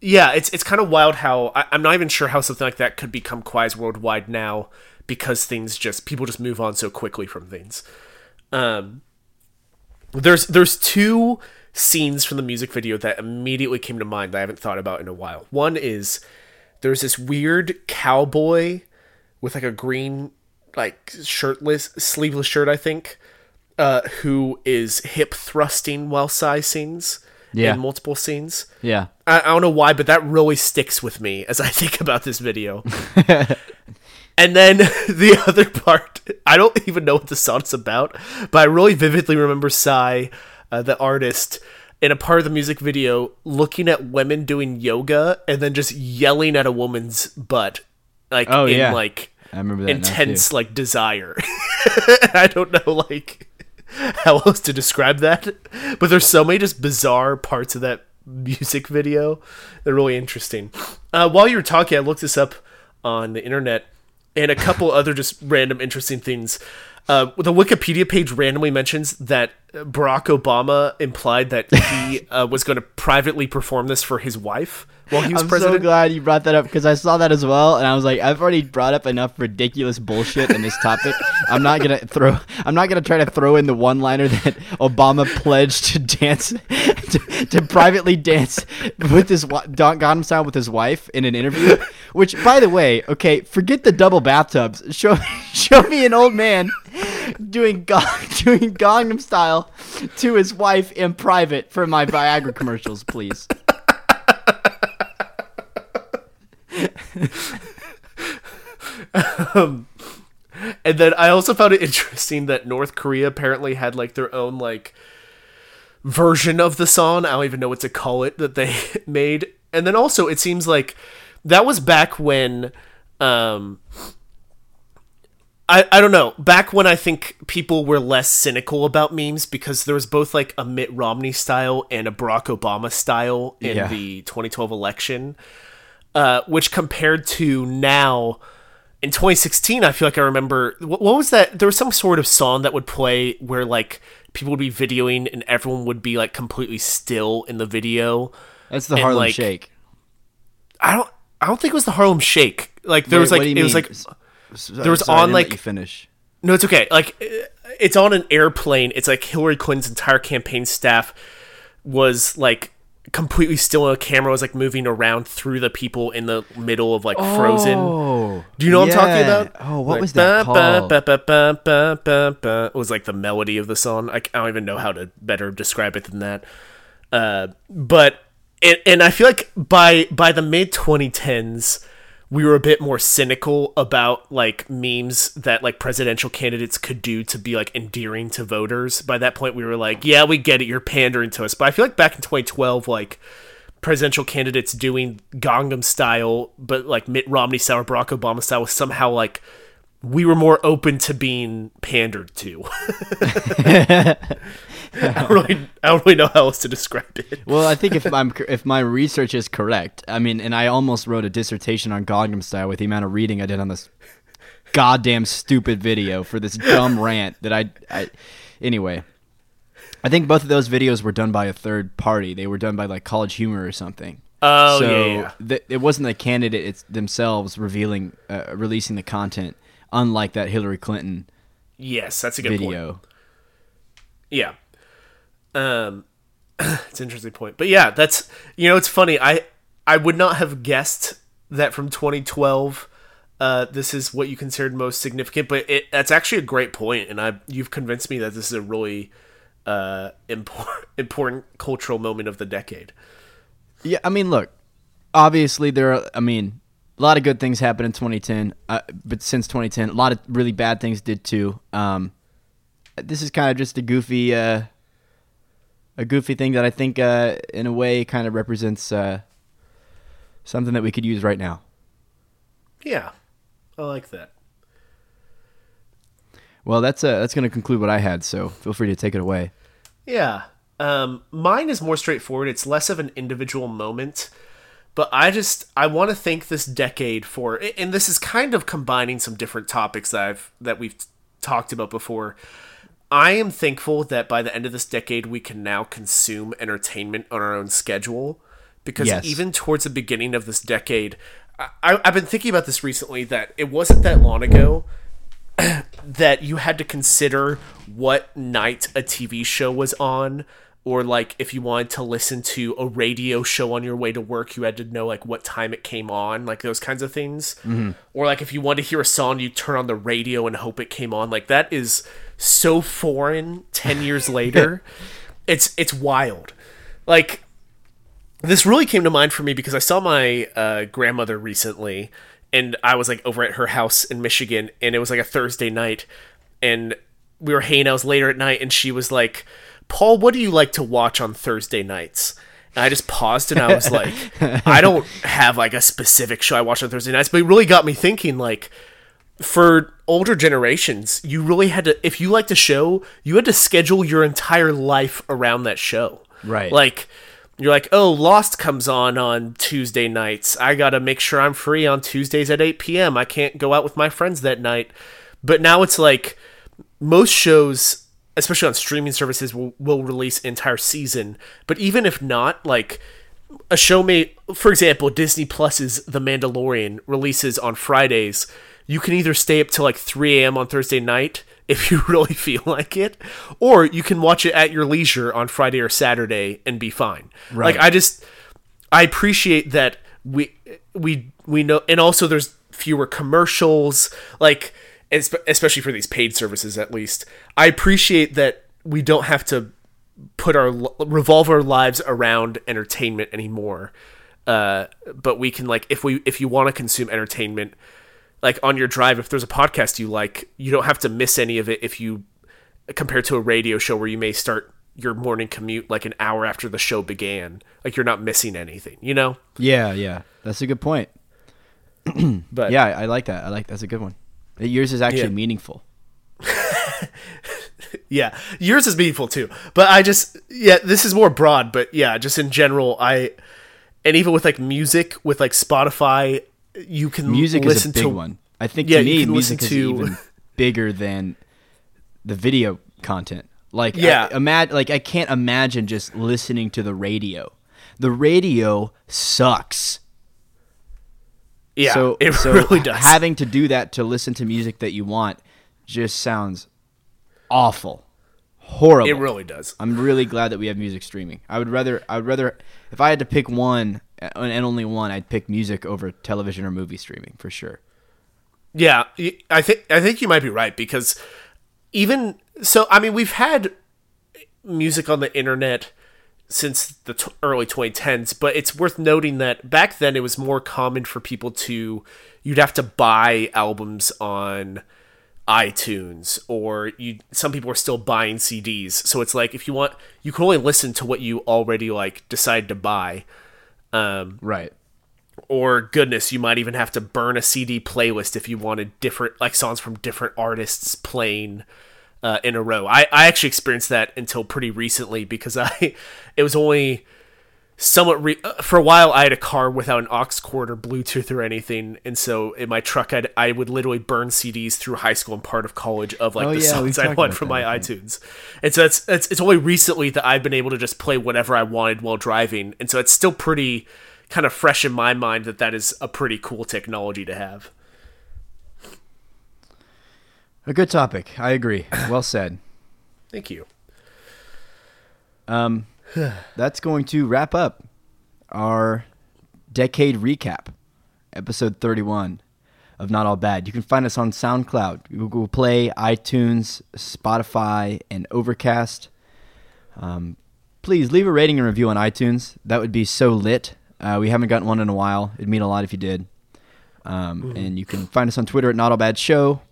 yeah, it's it's kind of wild how I, I'm not even sure how something like that could become quite worldwide now because things just people just move on so quickly from things. Um, there's there's two scenes from the music video that immediately came to mind that I haven't thought about in a while. One is there's this weird cowboy with like a green like shirtless sleeveless shirt I think uh, who is hip thrusting while Psy scenes Yeah. in multiple scenes. Yeah, I, I don't know why, but that really sticks with me as I think about this video. and then the other part, I don't even know what the song's about, but I really vividly remember Psy, uh, the artist, in a part of the music video looking at women doing yoga and then just yelling at a woman's butt, like Oh, in yeah. like I remember that intense like desire. I don't know like how else to describe that, but there's so many just bizarre parts of that music video. They're really interesting. Uh, while you were talking, I looked this up on the internet and a couple other just random interesting things. Uh, the Wikipedia page randomly mentions that Barack Obama implied that he uh, was going to privately perform this for his wife while he was I'm president. so glad you brought that up because I saw that as well, and I was like, I've already brought up enough ridiculous bullshit in this topic. I'm not gonna throw. I'm not gonna try to throw in the one-liner that Obama pledged to dance, to, to privately dance with his Gangnam Style with his wife in an interview. Which, by the way, okay, forget the double bathtubs. Show show me an old man doing doing Gangnam Style to his wife in private for my Viagra commercials, please. Um, and then I also found it interesting that North Korea apparently had like their own like version of the song. I don't even know what to call it that they made. And then also it seems like that was back when um I, I don't know. Back when I think people were less cynical about memes because there was both like a Mitt Romney style and a Barack Obama style in Yeah. the 2012 election, uh, which compared to now in 2016, I feel like I remember what, what was that? There was some sort of song that would play where like people would be videoing and everyone would be like completely still in the video. That's the And, Harlem like, Shake. I don't. I don't think it was the Harlem Shake. Like there Wait, was like what do you it was like S- s- there was sorry, on, like- finish. No, it's okay. Like it's on an airplane. It's like Hillary Clinton's entire campaign staff was like completely still and the camera was like moving around through the people in the middle of like Frozen. Oh, Do you know what I'm talking about? Oh, what Like, was that ba, ba, called? ba, ba, ba, ba, ba, ba. It was like the melody of the song. I, I don't even know how to better describe it than that. Uh, but and, and I feel like by by the mid 2010s, we were a bit more cynical about like memes that like presidential candidates could do to be like endearing to voters. By that point, we were like, yeah, we get it, you're pandering to us. But I feel like back in 2012, like presidential candidates doing Gangnam style, but like Mitt Romney style or Barack Obama style was somehow like we were more open to being pandered to. I don't really, I don't really know how else to describe it. Well, I think if I'm if my research is correct, I mean, and I almost wrote a dissertation on Gangnam Style with the amount of reading I did on this goddamn stupid video for this dumb rant that I, I anyway. I think both of those videos were done by a third party. They were done by like College Humor or something. Oh so yeah, yeah. th- it wasn't the candidates themselves revealing, uh, releasing the content, unlike that Hillary Clinton yes, that's a good point. video. Yeah. Um it's an interesting point. But yeah, that's you know, it's funny. I I would not have guessed that from 2012 uh, this is what you considered most significant, but it, that's actually a great point, and I you've convinced me that this is a really uh, important important cultural moment of the decade. Yeah, I mean, look, obviously there are. I mean, a lot of good things happened in 2010, uh, but since 2010, a lot of really bad things did too. Um, this is kind of just a goofy, uh, a goofy thing that I think, uh, in a way, kind of represents uh, something that we could use right now. Yeah, I like that. Well, that's uh, that's going to conclude what I had. So feel free to take it away. Yeah. Um, mine is more straightforward. It's less of an individual moment, but I just I want to thank this decade for, and this is kind of combining some different topics that I've that we've talked about before. I am thankful that by the end of this decade, we can now consume entertainment on our own schedule. Because Yes. even towards the beginning of this decade, I, I've been thinking about this recently that it wasn't that long ago that you had to consider what night a TV show was on or like if you wanted to listen to a radio show on your way to work you had to know like what time it came on like those kinds of things mm-hmm. or like if you wanted to hear a song you turn on the radio and hope it came on like that is so foreign 10 years later it's it's wild like this really came to mind for me because I saw my uh, grandmother recently, and I was like over at her house in Michigan, and it was like a Thursday night, and we were hanging out later at night, and she was like, "Paul, what do you like to watch on Thursday nights?" And I just paused, and I was like, "I don't have like a specific show I watch on Thursday nights," but it really got me thinking, like for older generations, you really had to if you liked a show, you had to schedule your entire life around that show. Right. Like you're like, "Oh, Lost comes on on Tuesday nights. I got to make sure I'm free on Tuesdays at 8 p.m. I can't go out with my friends that night." But now it's like most shows especially on streaming services will, will release entire season but even if not like a show may for example disney plus's the mandalorian releases on fridays you can either stay up till like 3 a.m on thursday night if you really feel like it or you can watch it at your leisure on friday or saturday and be fine. Right. like i just i appreciate that we we we know and also there's fewer commercials like especially for these paid services at least. I appreciate that we don't have to put our revolve our lives around entertainment anymore. Uh, but we can like if we if you want to consume entertainment like on your drive if there's a podcast you like you don't have to miss any of it if you compared to a radio show where you may start your morning commute like an hour after the show began like you're not missing anything you know Yeah, yeah, that's a good point. but Yeah, I, like that. I like that's a good one. Yours is actually Yeah. meaningful. yeah yours is meaningful too but i just yeah this is more broad but yeah just in general i and even with like music with like spotify you can Music listen is a big to one. I think Yeah, to you me, music listen is to- even bigger than the video content. Like, Yeah. I, imag- like I can't imagine just listening to the radio. The radio sucks. yeah so it so really does having to do that to listen to music that you want just sounds awful, horrible. it really does I'm really glad that we have music streaming. I would rather I would rather if I had to pick one and only one, I'd pick music over television or movie streaming for sure. Yeah, I think I think you might be right because even so, I mean, we've had music on the internet since the t- early 2010s, but it's worth noting that back then it was more common for people to you'd have to buy albums on iTunes or you some people are still buying CDs. So it's like if you want you can only listen to what you already like decide to buy. Um Right. or goodness, you might even have to burn a CD playlist if you wanted different like songs from different artists playing uh, in a row. I, I actually experienced that until pretty recently because I it was only somewhat re- uh, for a while I had a car without an aux cord or Bluetooth or anything, and so in my truck I'd, I would literally burn CDs through high school and part of college of like Oh, the yeah, songs I want from my iTunes. And so it's, it's it's only recently that I've been able to just play whatever I wanted while driving, and so it's still pretty kind of fresh in my mind that that is a pretty cool technology to have. A good topic. I agree. Well said. Thank you. Um, that's going to wrap up our decade recap, episode 31. of Not All Bad. You can find us on SoundCloud, Google Play, iTunes, Spotify, and Overcast. Um, please leave a rating and review on iTunes. That would be so lit. Uh, we haven't gotten one in a while. It'd mean a lot if you did. Um, And you can find us on Twitter at Not All Bad Show,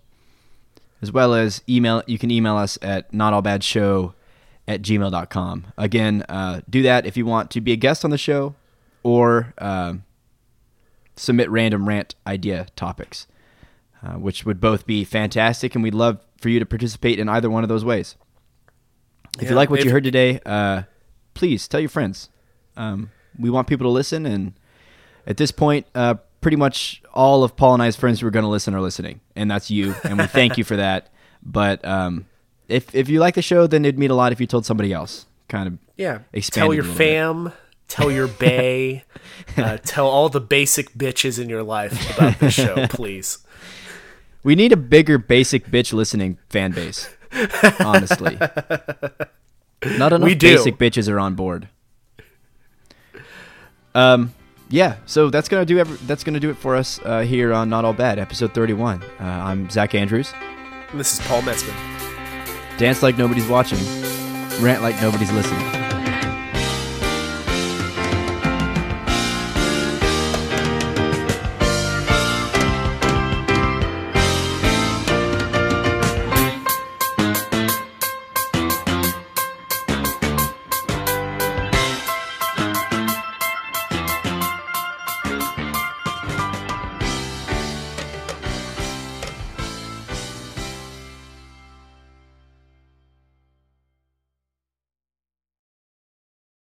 as well as email. You can email us at notallbadshow at gmail.com. Again, uh, do that if you want to be a guest on the show or um submit random rant idea topics, uh, which would both be fantastic, and we'd love for you to participate in either one of those ways. If Yeah, you like what if- you heard today, uh, please tell your friends. Um, we want people to listen, and at this point, uh, pretty much all of Paul and I's friends who are going to listen are listening, and that's you, and we thank you for that. But um, if if you like the show, then it'd mean a lot if you told somebody else. Kind of Yeah. Tell your little bit. fam, tell your bay. uh, tell all the basic bitches in your life about this show, please. We need a bigger basic bitch listening fan base. Honestly. Not enough basic bitches are on board. Um yeah, so that's gonna do every, that's gonna do it for us uh, here on Not All Bad, episode thirty-one. Uh, I'm Zach Andrews. And this is Paul Metzman. Dance like nobody's watching, rant like nobody's listening.